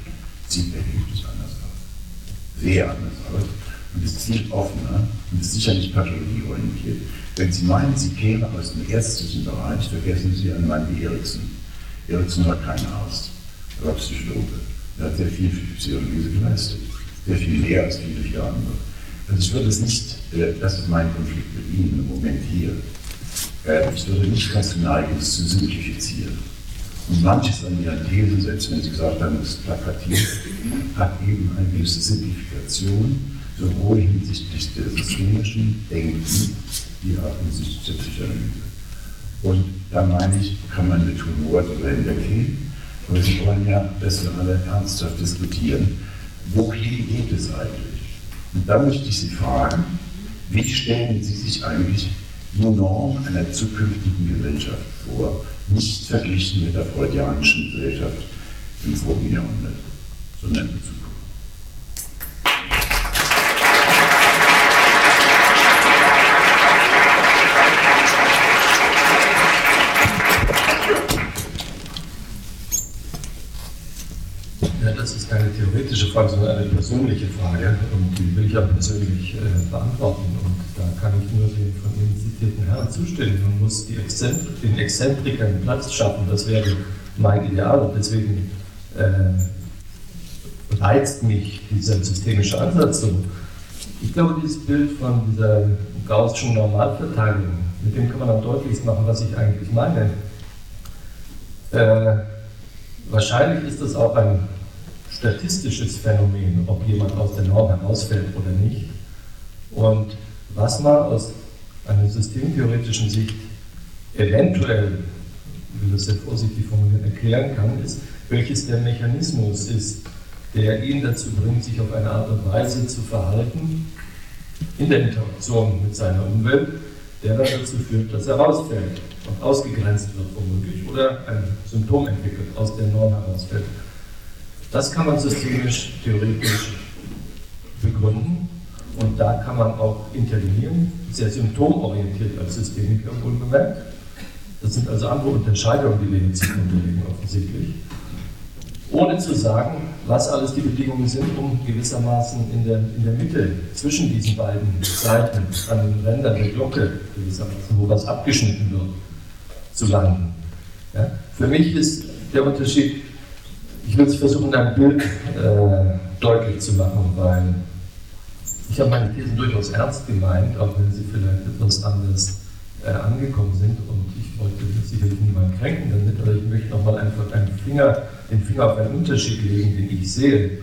Q: sieht erheblich anders aus. Sehr anders aus und ist viel offener und ist sicher nicht pathologieorientiert. Wenn Sie meinen, Sie kämen aus dem ärztlichen Bereich, vergessen Sie einen Mann wie Erikson. Erikson war kein Arzt, er war Psychologe. Er hat sehr viel für die Psychologie geleistet, sehr viel mehr als viele, viele andere. Also ich würde es nicht, äh, das ist mein Konflikt mit Ihnen im Moment hier, äh, ich würde nicht dazu neigen, es zu simplifizieren. Und manches an Ihren Thesen, selbst wenn Sie gesagt haben, es ist plakativ, hat eben eine gewisse Simplifikation, sowohl hinsichtlich des systemischen Denkens, wie auch hinsichtlich der Psychoanalyse. Und da meine ich, kann man mit Humor darüber hinweggehen, aber Sie wollen ja, dass wir alle ernsthaft diskutieren, wohin geht es eigentlich? Und da möchte ich Sie fragen, wie stellen Sie sich eigentlich die Norm einer zukünftigen Gesellschaft vor, nicht verglichen mit der freudianischen Gesellschaft im vorigen Jahrhundert, sondern in Zukunft.
B: Theoretische Frage, sondern eine persönliche Frage und die will ich ja persönlich äh, beantworten. Und da kann ich nur den von Ihnen zitierten Herrn zustimmen. Man muss die Exzentri den Exzentrikern Platz schaffen, das wäre mein Ideal und deswegen äh, reizt mich dieser systemische Ansatz so. Ich glaube, dieses Bild von dieser gaußschen Normalverteilung, mit dem kann man am deutlichsten machen, was ich eigentlich meine. Äh, wahrscheinlich ist das auch ein statistisches Phänomen, ob jemand aus der Norm herausfällt oder nicht. Und was man aus einer systemtheoretischen Sicht eventuell, ich will das sehr vorsichtig formulieren, erklären kann, ist, welches der Mechanismus ist, der ihn dazu bringt, sich auf eine Art und Weise zu verhalten, in der Interaktion mit seiner Umwelt, der dann dazu führt, dass er rausfällt und ausgegrenzt wird womöglich oder ein Symptom entwickelt, aus der Norm herausfällt. Das kann man systemisch, theoretisch begründen und da kann man auch intervenieren, sehr symptomorientiert als Systemiker wohlbemerkt. Das sind also andere Unterscheidungen, die wir jetzt hier unterlegen, offensichtlich. Ohne zu sagen, was alles die Bedingungen sind, um gewissermaßen in der, in der Mitte zwischen diesen beiden Seiten, an den Rändern der Glocke, gewissermaßen, wo was abgeschnitten wird, zu landen. Ja? Für mich ist der Unterschied, ich will es versuchen, ein Bild äh, deutlich zu machen, weil ich habe meine Thesen durchaus ernst gemeint, auch wenn sie vielleicht etwas anders äh, angekommen sind und ich wollte sicherlich niemanden kränken damit, aber ich möchte nochmal einfach einen Finger, den Finger auf einen Unterschied legen, den ich sehe.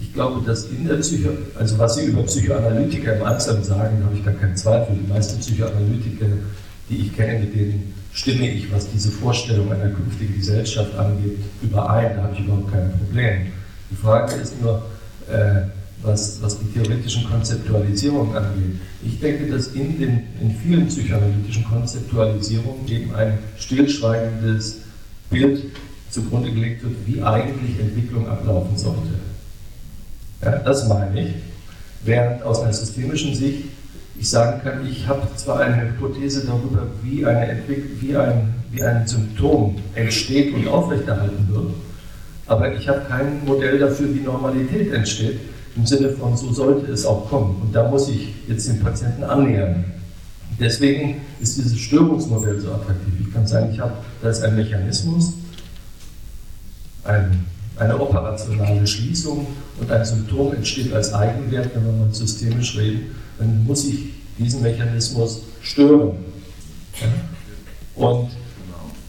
B: Ich glaube, dass in der Psycho, also was Sie über Psychoanalytiker im Einzelnen sagen, habe ich gar keinen Zweifel. Die meisten Psychoanalytiker, die ich kenne, mit denen stimme ich, was diese Vorstellung einer künftigen Gesellschaft angeht, überein. Da habe ich überhaupt kein Problem. Die Frage ist nur, äh, was, was die theoretischen Konzeptualisierungen angeht. Ich denke, dass in, den, in vielen psychoanalytischen Konzeptualisierungen eben ein stillschweigendes Bild zugrunde gelegt wird, wie eigentlich Entwicklung ablaufen sollte. Ja, das meine ich. Während aus einer systemischen Sicht ich sagen kann, ich habe zwar eine Hypothese darüber, wie, eine wie, ein, wie ein Symptom entsteht und aufrechterhalten wird, aber ich habe kein Modell dafür, wie Normalität entsteht, im Sinne von, so sollte es auch kommen. Und da muss ich jetzt den Patienten annähern. Deswegen ist dieses Störungsmodell so attraktiv. Ich kann sagen, ich habe, da ist ein Mechanismus, ein, eine operationale Schließung und ein Symptom entsteht als Eigenwert, wenn wir mal systemisch reden, dann muss ich diesen Mechanismus stören. Und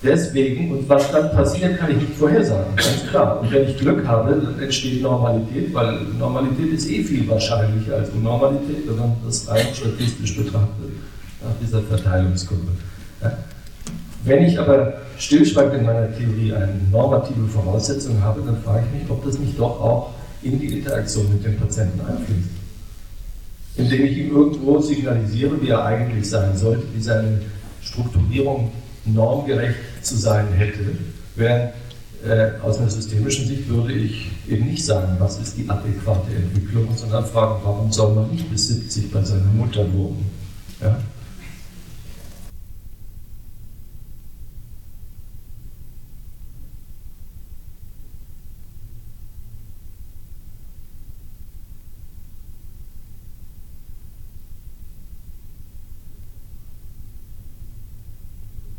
B: deswegen, und was dann passiert, kann ich nicht vorhersagen, ganz klar. Und wenn ich Glück habe, dann entsteht Normalität, weil Normalität ist eh viel wahrscheinlicher als Unnormalität, wenn man das rein statistisch betrachtet, nach dieser Verteilungskurve. Wenn ich aber stillschweigend in meiner Theorie eine normative Voraussetzung habe, dann frage ich mich, ob das nicht doch auch in die Interaktion mit dem Patienten einfließt. Indem ich ihm irgendwo signalisiere, wie er eigentlich sein sollte, wie seine Strukturierung normgerecht zu sein hätte, während äh, aus einer systemischen Sicht würde ich eben nicht sagen, was ist die adäquate Entwicklung, sondern fragen, warum soll man nicht bis 70 bei seiner Mutter wohnen? Ja?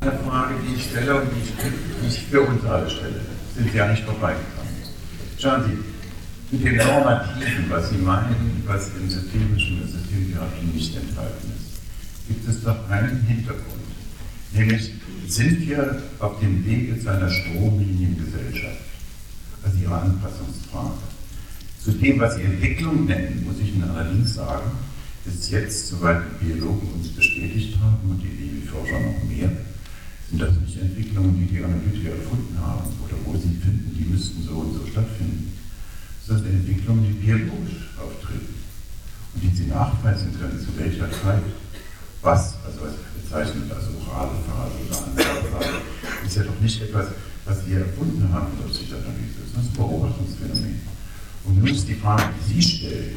Q: Eine Frage, die ich stelle und die ich, die ich für uns alle stelle, sind Sie ja nicht vorbeigekommen. Schauen Sie, mit dem Normativen, was Sie meinen, was im systemischen und Systemtherapie nicht enthalten ist, gibt es doch einen Hintergrund. Nämlich sind wir auf dem Wege zu einer Stromliniengesellschaft, also Ihre Anpassungsfrage. Zu dem, was Sie Entwicklung nennen, muss ich Ihnen allerdings sagen, ist jetzt, soweit die Biologen uns bestätigt haben und die Babyforscher noch mehr, sind das nicht Entwicklungen, die die Analytiker erfunden haben oder wo sie finden, die müssten so und so stattfinden? Sind Entwicklungen, die biologisch auftreten und die sie nachweisen können, zu welcher Zeit. Was, also was bezeichnet als orale Phase oder Anzahlphase, ist ja doch nicht etwas, was wir erfunden haben in der Psychoanalyse, das ist ein Beobachtungsphänomen. Und nun ist die Frage, die Sie stellen,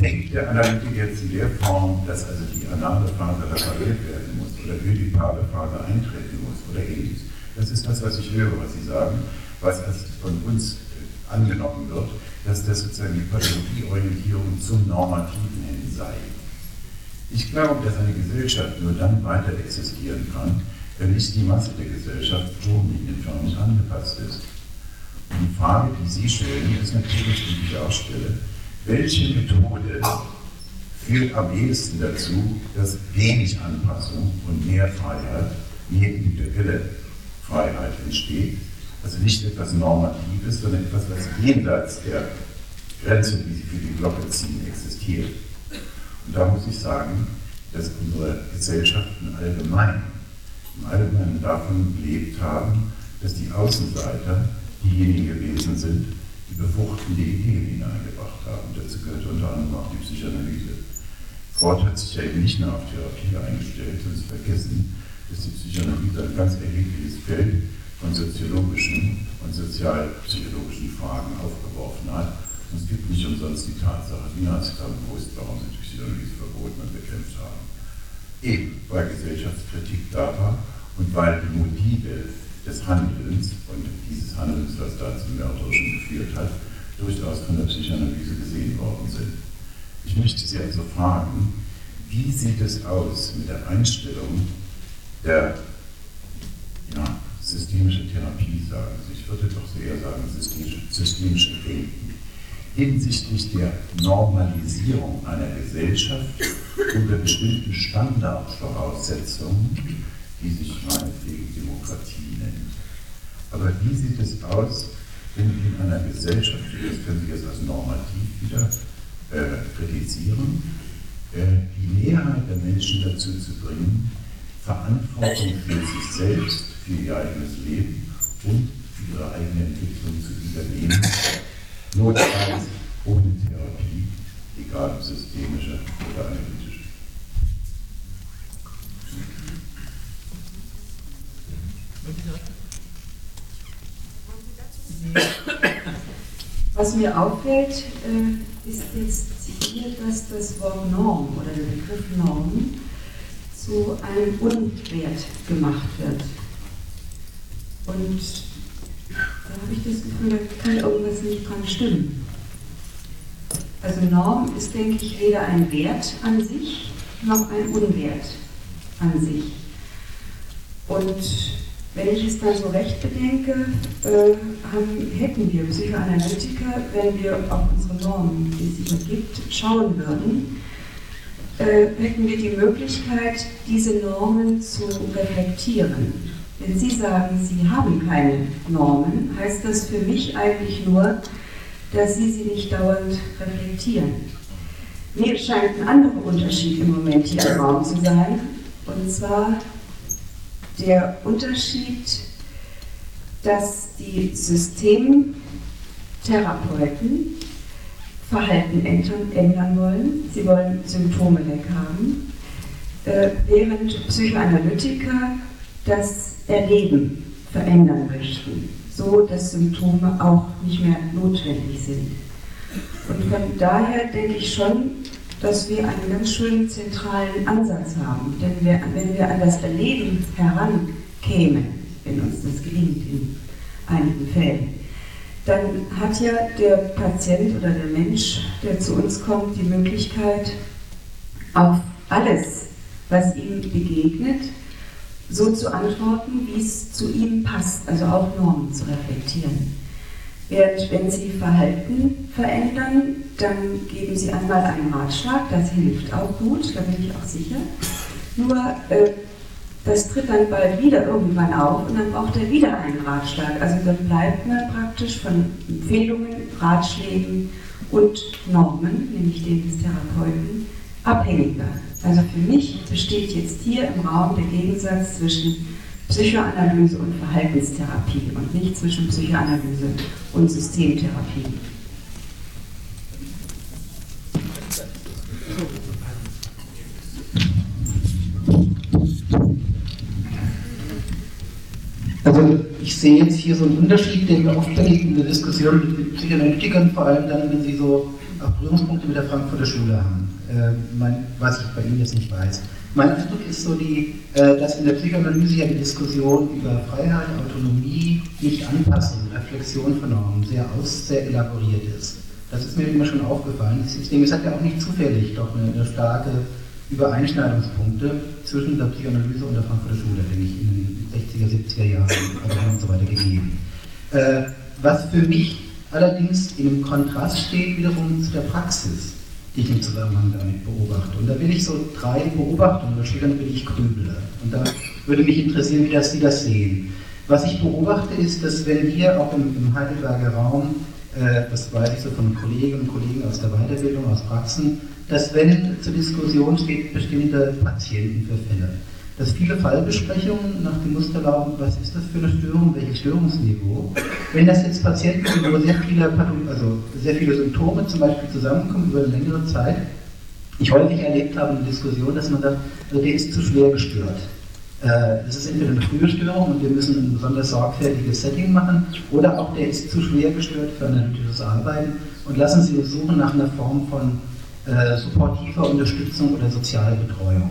Q: denkt der Analytiker jetzt in der Form, dass also die anale Phase repariert werden muss oder ödipale Phase eintreten muss oder ähnliches. Das ist das, was ich höre, was Sie sagen, was von uns äh, angenommen wird, dass das sozusagen die Pathologieorientierung zum Normativen hin sei. Ich glaube, dass eine Gesellschaft nur dann weiter existieren kann, wenn nicht die Masse der Gesellschaft stromlinienförmig angepasst ist. Und die Frage, die Sie stellen, ist natürlich, die ich auch stelle, welche Methode führt am ehesten dazu, dass wenig Anpassung und mehr Freiheit, mehr individuelle Freiheit entsteht. Also nicht etwas Normatives, sondern etwas, was jenseits der Grenze, die sie für die Glocke ziehen, existiert. Und da muss ich sagen, dass unsere Gesellschaften allgemein, im Allgemeinen davon gelebt haben, dass die Außenseiter diejenigen gewesen sind, befruchtende Ideen hineingebracht haben. Dazu gehört unter anderem auch die Psychoanalyse. Freud hat sich ja eben nicht nur auf Therapie eingestellt, sondern vergessen, dass die Psychoanalyse ein ganz erhebliches Feld von soziologischen und sozialpsychologischen Fragen aufgeworfen hat. Und es gibt nicht umsonst die Tatsache, die Nazis haben gewusst, warum sie die Psychoanalyse verboten und bekämpft haben. Eben, weil Gesellschaftskritik da war und weil die Motive des Handelns und dieses Handelns, was da zum Mörderischen geführt hat, durchaus von der Psychoanalyse gesehen worden sind. Ich möchte Sie also fragen, wie sieht es aus mit der Einstellung der ja, systemischen Therapie, sagen Sie, ich würde doch eher sagen systemische, systemische Denken, hinsichtlich der Normalisierung einer Gesellschaft unter bestimmten Standardvoraussetzungen, die sich meinetwegen Demokratie nennt. Aber wie sieht es aus, wenn in einer Gesellschaft, das können Sie jetzt als normativ wieder äh, kritisieren, äh, die Mehrheit der Menschen dazu zu bringen, Verantwortung für sich selbst, für ihr eigenes Leben und für ihre eigene Entwicklung zu übernehmen, notfalls ohne Therapie, egal ob systemische oder analytische.
D: Was mir auffällt, äh, ist jetzt hier, dass das Wort Norm oder der Begriff Norm zu einem Unwert gemacht wird. Und da habe ich das Gefühl, da kann irgendwas nicht dran stimmen. Also Norm ist, denke ich, weder ein Wert an sich noch ein Unwert an sich. Und wenn ich es dann so recht bedenke, äh, haben, hätten wir Psychoanalytiker, wenn wir auf unsere Normen, die es hier gibt, schauen würden, äh, hätten wir die Möglichkeit, diese Normen zu reflektieren. Wenn Sie sagen, Sie haben keine Normen, heißt das für mich eigentlich nur, dass Sie sie nicht dauernd reflektieren. Mir scheint ein anderer Unterschied im Moment hier im Raum zu sein, und zwar der Unterschied, dass die Systemtherapeuten Verhalten ändern wollen. Sie wollen Symptome weghaben, äh, während Psychoanalytiker das Erleben verändern möchten, so dass Symptome auch nicht mehr notwendig sind. Und von daher denke ich schon, dass wir einen ganz schönen zentralen Ansatz haben. Denn wir, wenn wir an das Erleben herankämen, wenn uns das gelingt in einigen Fällen, dann hat ja der Patient oder der Mensch, der zu uns kommt, die Möglichkeit, auf alles, was ihm begegnet, so zu antworten, wie es zu ihm passt, also auch Normen zu reflektieren. Während wenn Sie Verhalten verändern, dann geben Sie einmal einen Ratschlag, das hilft auch gut, da bin ich auch sicher. Nur äh, das tritt dann bald wieder irgendwann auf und dann braucht er wieder einen Ratschlag. Also dann bleibt man praktisch von Empfehlungen, Ratschlägen und Normen, nämlich denen des Therapeuten, abhängiger. Also für mich besteht jetzt hier im Raum der Gegensatz zwischen Psychoanalyse und Verhaltenstherapie und nicht zwischen Psychoanalyse und Systemtherapie.
C: Also ich sehe jetzt hier so einen Unterschied, der mir oft in der Diskussion mit Psychoanalytikern, vor allem dann, wenn sie so Berührungspunkte mit der Frankfurter Schule haben, äh, mein, was ich bei Ihnen jetzt nicht weiß. Mein Eindruck ist so, die, äh, dass in der Psychoanalyse ja die Diskussion über Freiheit, Autonomie, nicht anpassen, Reflexion von Normen sehr aus, sehr elaboriert ist. Das ist mir immer schon aufgefallen. Denke, es hat ja auch nicht zufällig doch eine, eine starke Übereinschneidungspunkte zwischen der Psychoanalyse und der Frankfurter Schule, denke ich, in den 60er, 70er Jahren und so weiter gegeben. Äh, was für mich allerdings in einem Kontrast steht wiederum zu der Praxis, die ich im Zusammenhang damit beobachte. Und da will ich so drei Beobachtungen, da steht dann bin ich Grübler. Und da würde mich interessieren, wie das Sie das sehen. Was ich beobachte, ist, dass wenn hier auch im, im Heidelberger Raum, äh, das weiß ich so von Kolleginnen und Kollegen aus der Weiterbildung, aus Praxen, dass wenn zur Diskussion steht, bestimmte Patienten für Fälle, dass viele Fallbesprechungen nach dem Muster laufen, was ist das für eine Störung, welches Störungsniveau. Wenn das jetzt Patienten sind, wo sehr viele, also sehr viele Symptome zum Beispiel zusammenkommen über eine längere Zeit, ich häufig erlebt habe in Diskussion, dass man sagt, also der ist zu schwer gestört. Äh, das ist entweder eine frühe Störung und wir müssen ein besonders sorgfältiges Setting machen, oder auch der ist zu schwer gestört für analytisches Arbeiten und lassen Sie uns suchen nach einer Form von äh, supportiver Unterstützung oder Sozialbetreuung.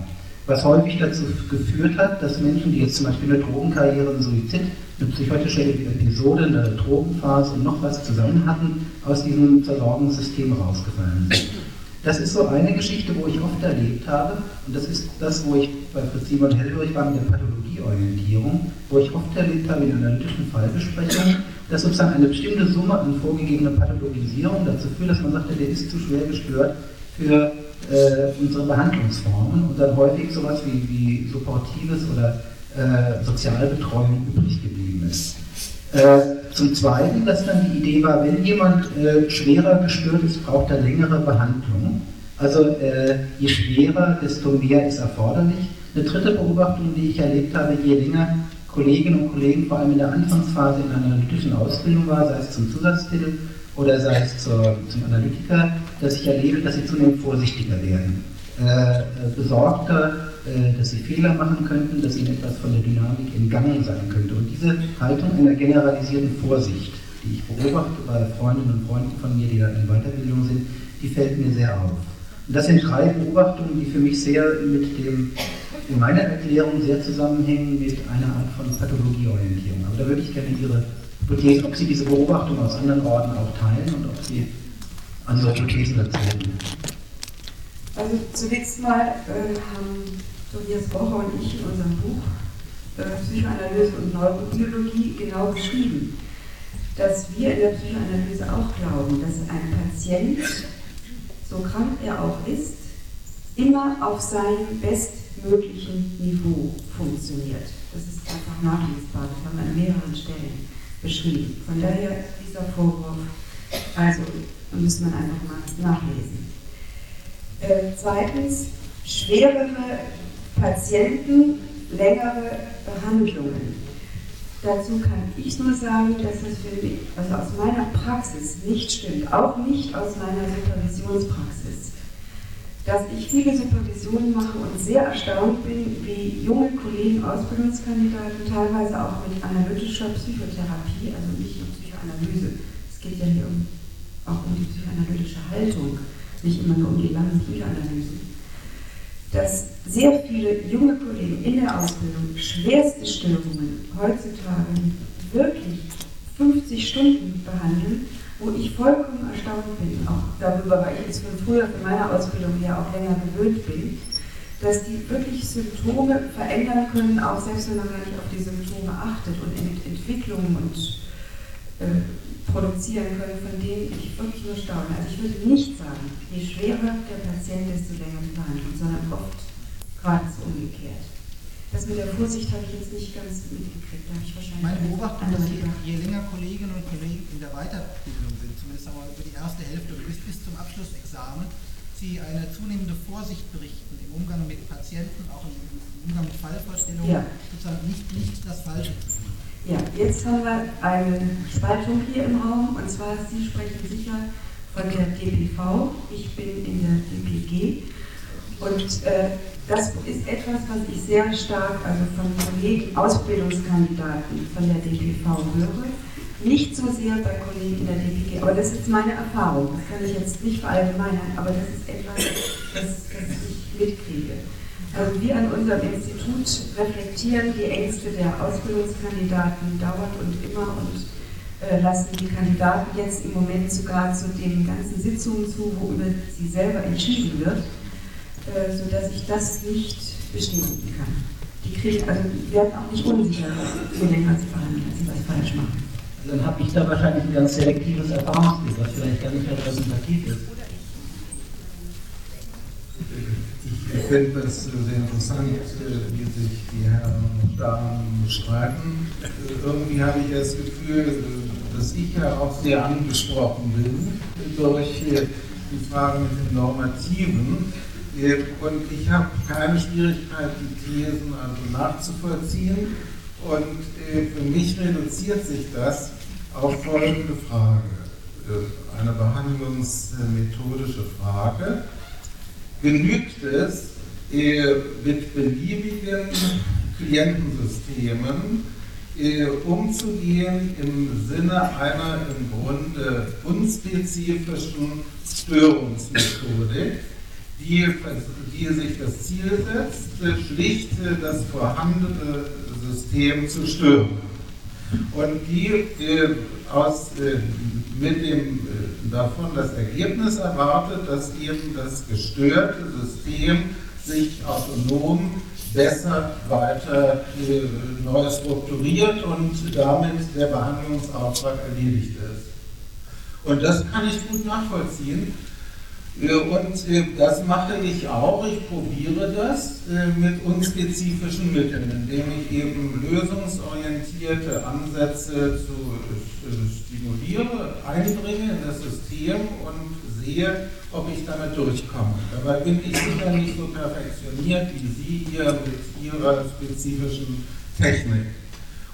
C: Was häufig dazu geführt hat, dass Menschen, die jetzt zum Beispiel eine Drogenkarriere, einen Suizid, eine psychotische Episode, eine Drogenphase und noch was zusammen hatten, aus diesem Versorgungssystem rausgefallen sind. Das ist so eine Geschichte, wo ich oft erlebt habe, und das ist das, wo ich bei Fritz Simon Hellburg war mit der Pathologieorientierung, wo ich oft erlebt habe in analytischen Fallbesprechungen, dass sozusagen eine bestimmte Summe an vorgegebener Pathologisierung dazu führt, dass man sagte, der ist zu schwer gestört für äh, unsere Behandlungsformen und dann häufig sowas wie, wie supportives oder äh, Sozialbetreuung übrig geblieben ist. Äh, zum Zweiten, dass dann die Idee war, wenn jemand äh, schwerer gestört ist, braucht er längere Behandlung. Also äh, je schwerer, desto mehr ist erforderlich. Eine dritte Beobachtung, die ich erlebt habe, je länger Kolleginnen und Kollegen vor allem in der Anfangsphase in einer analytischen Ausbildung war, sei es zum Zusatztitel oder sei es zur, zum Analytiker, dass ich erlebe, dass sie zunehmend vorsichtiger werden. Äh, besorgter, äh, dass sie Fehler machen könnten, dass ihnen etwas von der Dynamik entgangen sein könnte. Und diese Haltung einer generalisierten Vorsicht, die ich beobachte bei Freundinnen und Freunden von mir, die da in Weiterbildung sind, die fällt mir sehr auf. Und das sind drei Beobachtungen, die für mich sehr mit dem, in meiner Erklärung sehr zusammenhängen mit einer Art von Pathologieorientierung. Aber da würde ich gerne Ihre Hypothese, ob Sie diese Beobachtung aus anderen Orten auch teilen und ob Sie andere Hypothesen dazu hätten.
D: Also zunächst mal äh, haben Tobias Bocher und ich in unserem Buch äh, Psychoanalyse und Neurobiologie genau beschrieben, dass wir in der Psychoanalyse auch glauben, dass ein Patient, so krank er auch ist, immer auf seinem bestmöglichen Niveau funktioniert. Das ist einfach nachlesbar, das haben wir an mehreren Stellen beschrieben. Von daher dieser Vorwurf, also muss man einfach mal nachlesen. Äh, zweitens, schwerere Patienten, längere Behandlungen. Dazu kann ich nur sagen, dass das für mich, also aus meiner Praxis nicht stimmt, auch nicht aus meiner Supervisionspraxis. Dass ich viele Supervisionen mache und sehr erstaunt bin, wie junge Kollegen, Ausbildungskandidaten, teilweise auch mit analytischer Psychotherapie, also nicht um Psychoanalyse, es geht ja hier um, auch um die psychoanalytische Haltung, nicht immer nur um die langen Psychoanalysen, dass sehr viele junge Kollegen in der Ausbildung schwerste Störungen heutzutage wirklich 50 Stunden behandeln, wo ich vollkommen erstaunt bin, auch darüber, weil ich es von früher von meiner Ausbildung her auch länger gewöhnt bin, dass die wirklich Symptome verändern können, auch selbst wenn man gar nicht auf die Symptome achtet und Entwicklungen und äh, produzieren können, von denen ich wirklich nur staune. Also ich würde nicht sagen, je schwerer der Patient, desto länger die Behandlung, sondern oft geradezu umgekehrt. Das mit der Vorsicht habe ich jetzt nicht ganz mitgekriegt. Da habe ich wahrscheinlich
R: Meine Beobachtung ist, je, je länger Kolleginnen und Kollegen in der Weiterbildung sind, zumindest einmal über die erste Hälfte bis, bis zum Abschlussexamen, sie eine zunehmende Vorsicht berichten im Umgang mit Patienten, auch im Umgang mit Fallvorstellungen, ja. sozusagen nicht, nicht das Falsche zu tun.
D: Ja, jetzt haben wir eine Spaltung hier im Raum, und zwar, Sie sprechen sicher von der DPV, ich bin in der DPG. Und äh, das ist etwas, was ich sehr stark also von Kollegen, Ausbildungskandidaten von der DPV höre. Nicht so sehr bei Kollegen in der DPG, aber das ist meine Erfahrung. Das kann ich jetzt nicht verallgemeinern, aber das ist etwas, das, das ich mitkriege. Also wir an unserem Institut reflektieren die Ängste der Ausbildungskandidaten dauernd und immer und äh, lassen die Kandidaten jetzt im Moment sogar zu den ganzen Sitzungen zu, wo über sie selber entschieden wird, äh, sodass ich das nicht bestätigen kann. Die kriegen, also werden auch nicht unsicher, je länger sie verhandeln, dass sie was falsch machen.
C: Also dann habe ich da wahrscheinlich ein ganz selektives Erfahrungsbild, was vielleicht gar nicht repräsentativ ist.
A: Ich finde es sehr interessant, äh, wie sich die Herren und Damen streiten. Äh, irgendwie habe ich das Gefühl, äh, dass ich ja auch sehr angesprochen bin durch die Frage mit den Normativen. Und ich habe keine Schwierigkeit, die Thesen also nachzuvollziehen. Und für mich reduziert sich das auf folgende Frage. Eine behandlungsmethodische Frage genügt es, mit beliebigen Klientensystemen umzugehen im Sinne einer im Grunde unspezifischen Störungsmethodik, die, die sich das Ziel setzt, schlicht das vorhandene System zu stören. Und die äh, aus, äh, mit dem, äh, davon das Ergebnis erwartet, dass eben das gestörte System sich autonom besser weiter äh, neu strukturiert und damit der Behandlungsauftrag erledigt ist. Und das kann ich gut nachvollziehen. Äh, und äh, das mache ich auch. Ich probiere das äh, mit unspezifischen Mitteln, indem ich eben lösungsorientierte Ansätze zu stimuliere, einbringe in das System und sehe, ob ich damit durchkomme. Dabei bin ich sicher nicht so perfektioniert wie Sie hier mit Ihrer spezifischen Technik.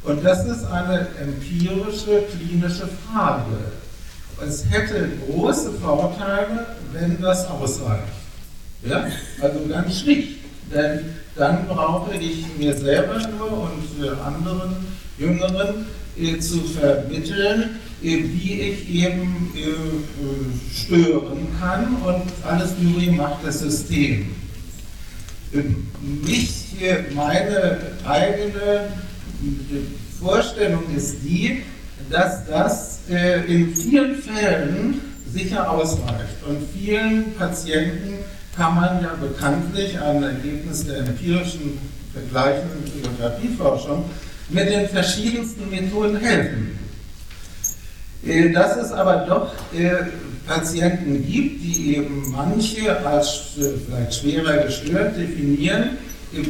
A: Und das ist eine empirische, klinische Frage es hätte große Vorteile, wenn das ausreicht. Ja? Also ganz schlicht. Denn dann brauche ich mir selber nur und für anderen Jüngeren äh, zu vermitteln, äh, wie ich eben äh, äh, stören kann und alles nur macht das System. Mich, meine eigene Vorstellung ist die, dass das in vielen Fällen sicher ausreicht. Und vielen Patienten kann man ja bekanntlich ein Ergebnis der empirischen vergleichenden Psychotherapieforschung mit den verschiedensten Methoden helfen. Äh, dass es aber doch äh, Patienten gibt, die eben manche als äh, vielleicht schwerer gestört definieren,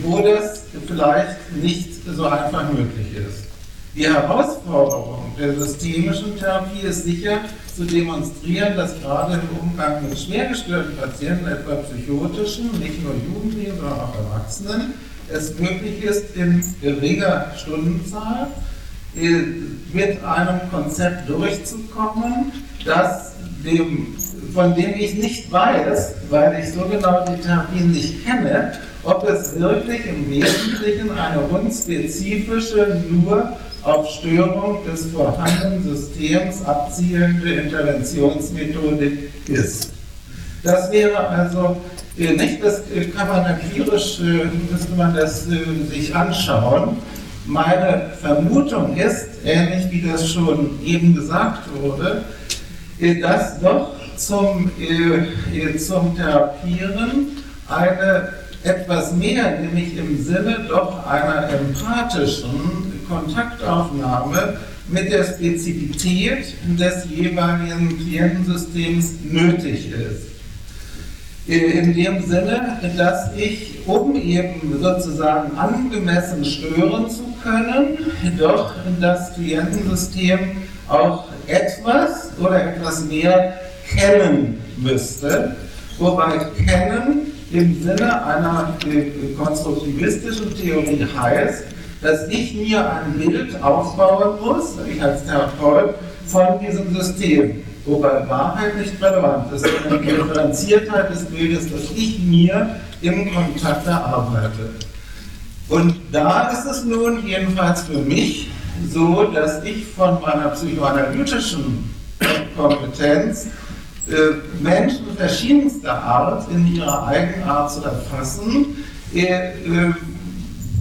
A: wo das vielleicht nicht so einfach möglich ist. Die Herausforderung der systemischen Therapie ist sicher zu demonstrieren, dass gerade im Umgang mit schwer gestörten Patienten, etwa psychotischen, nicht nur Jugendlichen, sondern auch Erwachsenen, es möglich ist, in geringer Stundenzahl äh, mit einem Konzept durchzukommen, das dem, von dem ich nicht weiß, weil ich so genau die Therapien nicht kenne, ob es wirklich im Wesentlichen eine unspezifische, nur auf Störung des vorhandenen Systems abzielende Interventionsmethodik ist. Das wäre also äh, nicht, das äh, kann man empirisch, äh, müsste man das sich anschauen. Meine Vermutung ist, ähnlich wie das schon eben gesagt wurde, dass doch zum, zum Therapieren eine etwas mehr, nämlich im Sinne doch einer empathischen Kontaktaufnahme mit der Spezifität des jeweiligen Klientensystems nötig ist. In dem Sinne, dass ich, um eben sozusagen angemessen stören zu können, doch das Klientensystem auch etwas oder etwas mehr kennen müsste. Wobei kennen im Sinne einer konstruktivistischen Theorie heißt, dass ich mir ein Bild aufbauen muss, ich als Therapeut, von diesem System wobei Wahrheit nicht relevant ist, sondern die Differenziertheit des Bildes, das ich mir im Kontakt erarbeite. Und da ist es nun jedenfalls für mich so, dass ich von meiner psychoanalytischen Kompetenz äh, Menschen verschiedenster Art in ihrer Eigenart zu erfassen, äh, äh,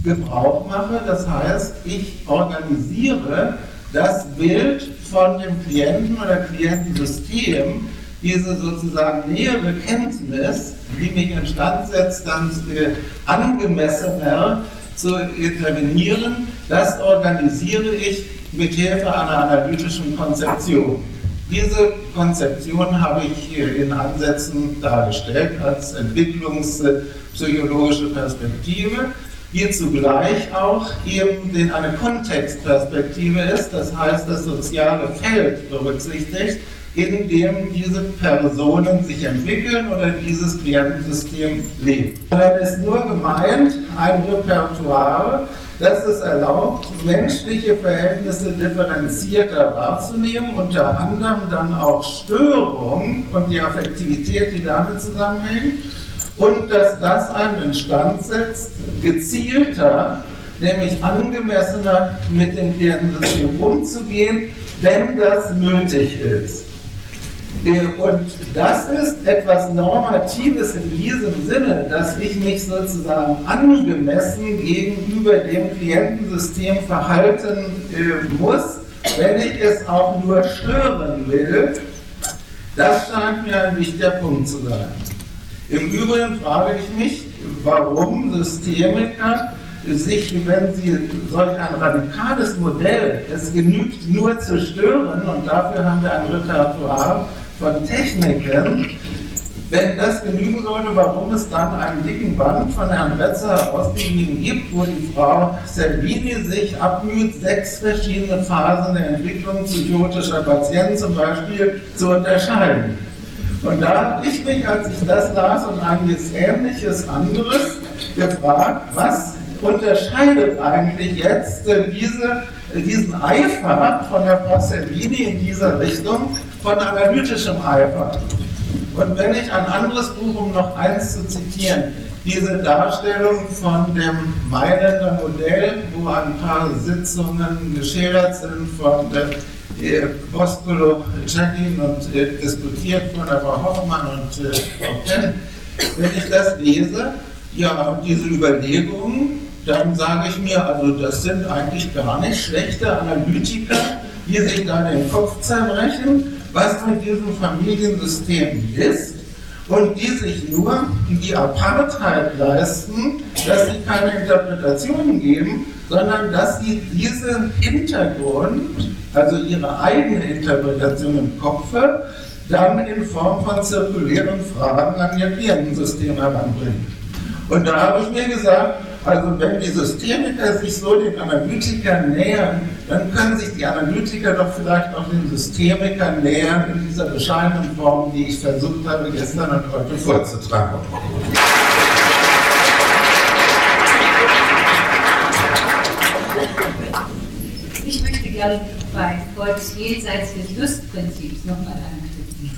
A: Gebrauch mache. Das heißt, ich organisiere das Bild von dem Klienten oder Klientensystem diese sozusagen nähere Kenntnis, die mich instand setzt, dann äh, angemessener zu intervenieren, das organisiere ich mit Hilfe einer analytischen Konzeption. Diese Konzeption habe ich hier in Ansätzen dargestellt als entwicklungspsychologische Perspektive hier zugleich auch eben den eine Kontextperspektive ist, das heißt das soziale Feld berücksichtigt, in dem diese Personen sich entwickeln oder dieses Klientensystem lebt. Dann ist nur gemeint ein Repertoire, das es erlaubt, menschliche Verhältnisse differenzierter wahrzunehmen, unter anderem dann auch Störung und die Affektivität, die damit zusammenhängt und dass das einen instand setzt, gezielter, nämlich angemessener mit dem Klientensystem umzugehen, wenn das nötig ist. Und das ist etwas Normatives in diesem Sinne, dass ich mich sozusagen angemessen gegenüber dem Klientensystem verhalten äh, muss, wenn ich es auch nur stören will. Das scheint mir ein wichtiger Punkt zu sein. Im Übrigen frage ich mich, warum Systemiker sich, wenn sie solch ein radikales Modell, es genügt nur zu stören und dafür haben wir ein Repertoire von Techniken, wenn das genügen sollte, warum es dann einen dicken Band von Herrn Retzer ausgegeben gibt, wo die Frau Selvini sich abmüht, sechs verschiedene Phasen der Entwicklung psychotischer Patienten zum Beispiel zu unterscheiden. Und da habe ich mich, als ich das las und einiges Ähnliches anderes, gefragt, was unterscheidet eigentlich jetzt diese, diesen Eifer von der Servini in dieser Richtung von analytischem Eifer? Und wenn ich ein anderes Buch, um noch eins zu zitieren, diese Darstellung von dem Mailänder Modell, wo ein paar Sitzungen geschildert sind von der Boskolo Jacquin und äh, diskutiert von der Frau Hoffmann und äh, Frau Penn. Wenn ich das lese, ja, diese Überlegungen, dann sage ich mir, also das sind eigentlich gar nicht schlechte Analytiker, die sich da den Kopf zerbrechen, was mit diesem Familiensystem ist und die sich nur die Apartheid leisten, dass sie keine Interpretationen geben, sondern dass sie diesen Hintergrund, also ihre eigene Interpretation im Kopfe, dann in Form von zirkulären Fragen an ihr Klientensystem heranbringen. Und da habe ich mir gesagt, also wenn die Systemiker sich so den Analytikern nähern, dann können sich die Analytiker doch vielleicht auch den Systemikern nähern in dieser bescheidenen Form, die ich versucht habe gestern und heute vorzutragen.
S: Gerne bei Gott jenseits des Lustprinzips nochmal anknüpfen.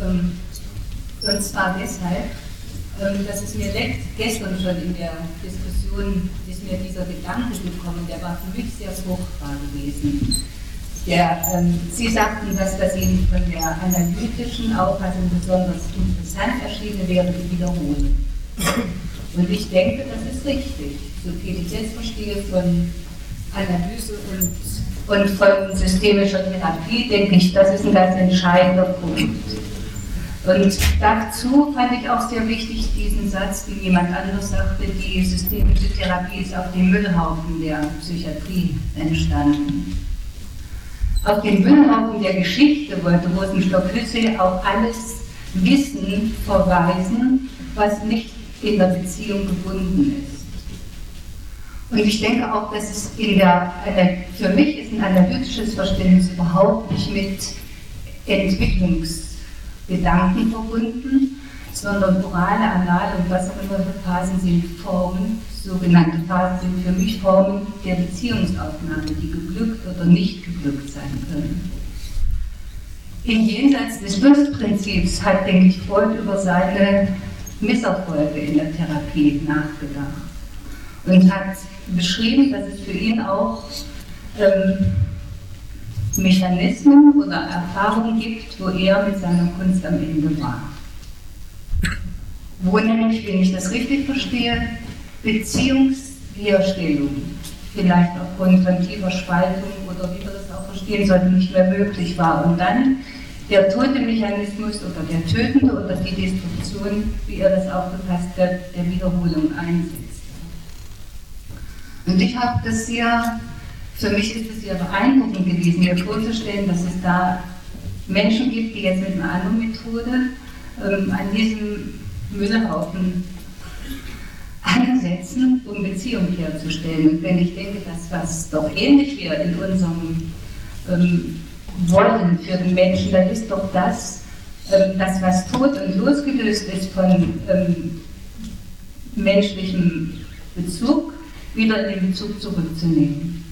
S: Ähm, und zwar deshalb, ähm, dass es mir gestern schon in der Diskussion ist mir dieser Gedanke gekommen, der war für mich sehr fruchtbar gewesen. Der, ähm, Sie sagten, dass das Ihnen von der analytischen Auffassung besonders interessant erschienen wäre, die Wiederholung. Und ich denke, das ist richtig. So viel ich jetzt verstehe von Analyse und, und von systemischer Therapie, denke ich, das ist ein ganz entscheidender Punkt. Und dazu fand ich auch sehr wichtig diesen Satz, wie jemand anders sagte, die systemische Therapie ist auf dem Müllhaufen der Psychiatrie entstanden. Auf den Müllhaufen der Geschichte wollte Rosenstock-Hüsse auch alles Wissen verweisen, was nicht in der Beziehung gebunden ist. Und ich denke auch, dass es in der, für mich ist ein analytisches Verständnis überhaupt nicht mit Entwicklungs- Gedanken verbunden, sondern orale, anale und was auch immer für Phasen sind Formen, sogenannte Phasen sind für mich Formen der Beziehungsaufnahme, die geglückt oder nicht geglückt sein können. Im Jenseits des Lustprinzips hat, denke ich, Freud über seine Misserfolge in der Therapie nachgedacht und hat beschrieben, dass es für ihn auch ähm, Mechanismen oder Erfahrungen gibt, wo er mit seiner Kunst am Ende war. Wo nämlich, wenn ich das richtig verstehe, Beziehungsherstellung, vielleicht aufgrund von tiefer Spaltung oder wie wir das auch verstehen sollten, nicht mehr möglich war. Und dann der tote Mechanismus oder der tötende oder die Destruktion, wie er das aufgefasst hat, der Wiederholung einsetzt. Und ich habe das sehr für mich ist es sehr beeindruckend gewesen, mir vorzustellen, dass es da Menschen gibt, die jetzt mit einer anderen Methode ähm, an diesem Müllhaufen ansetzen, um Beziehung herzustellen. Und wenn ich denke, dass was doch ähnlich wäre in unserem ähm, Wollen für den Menschen, dann ist doch das, ähm, das was tot und losgelöst ist von ähm, menschlichem Bezug, wieder in den Bezug zurückzunehmen.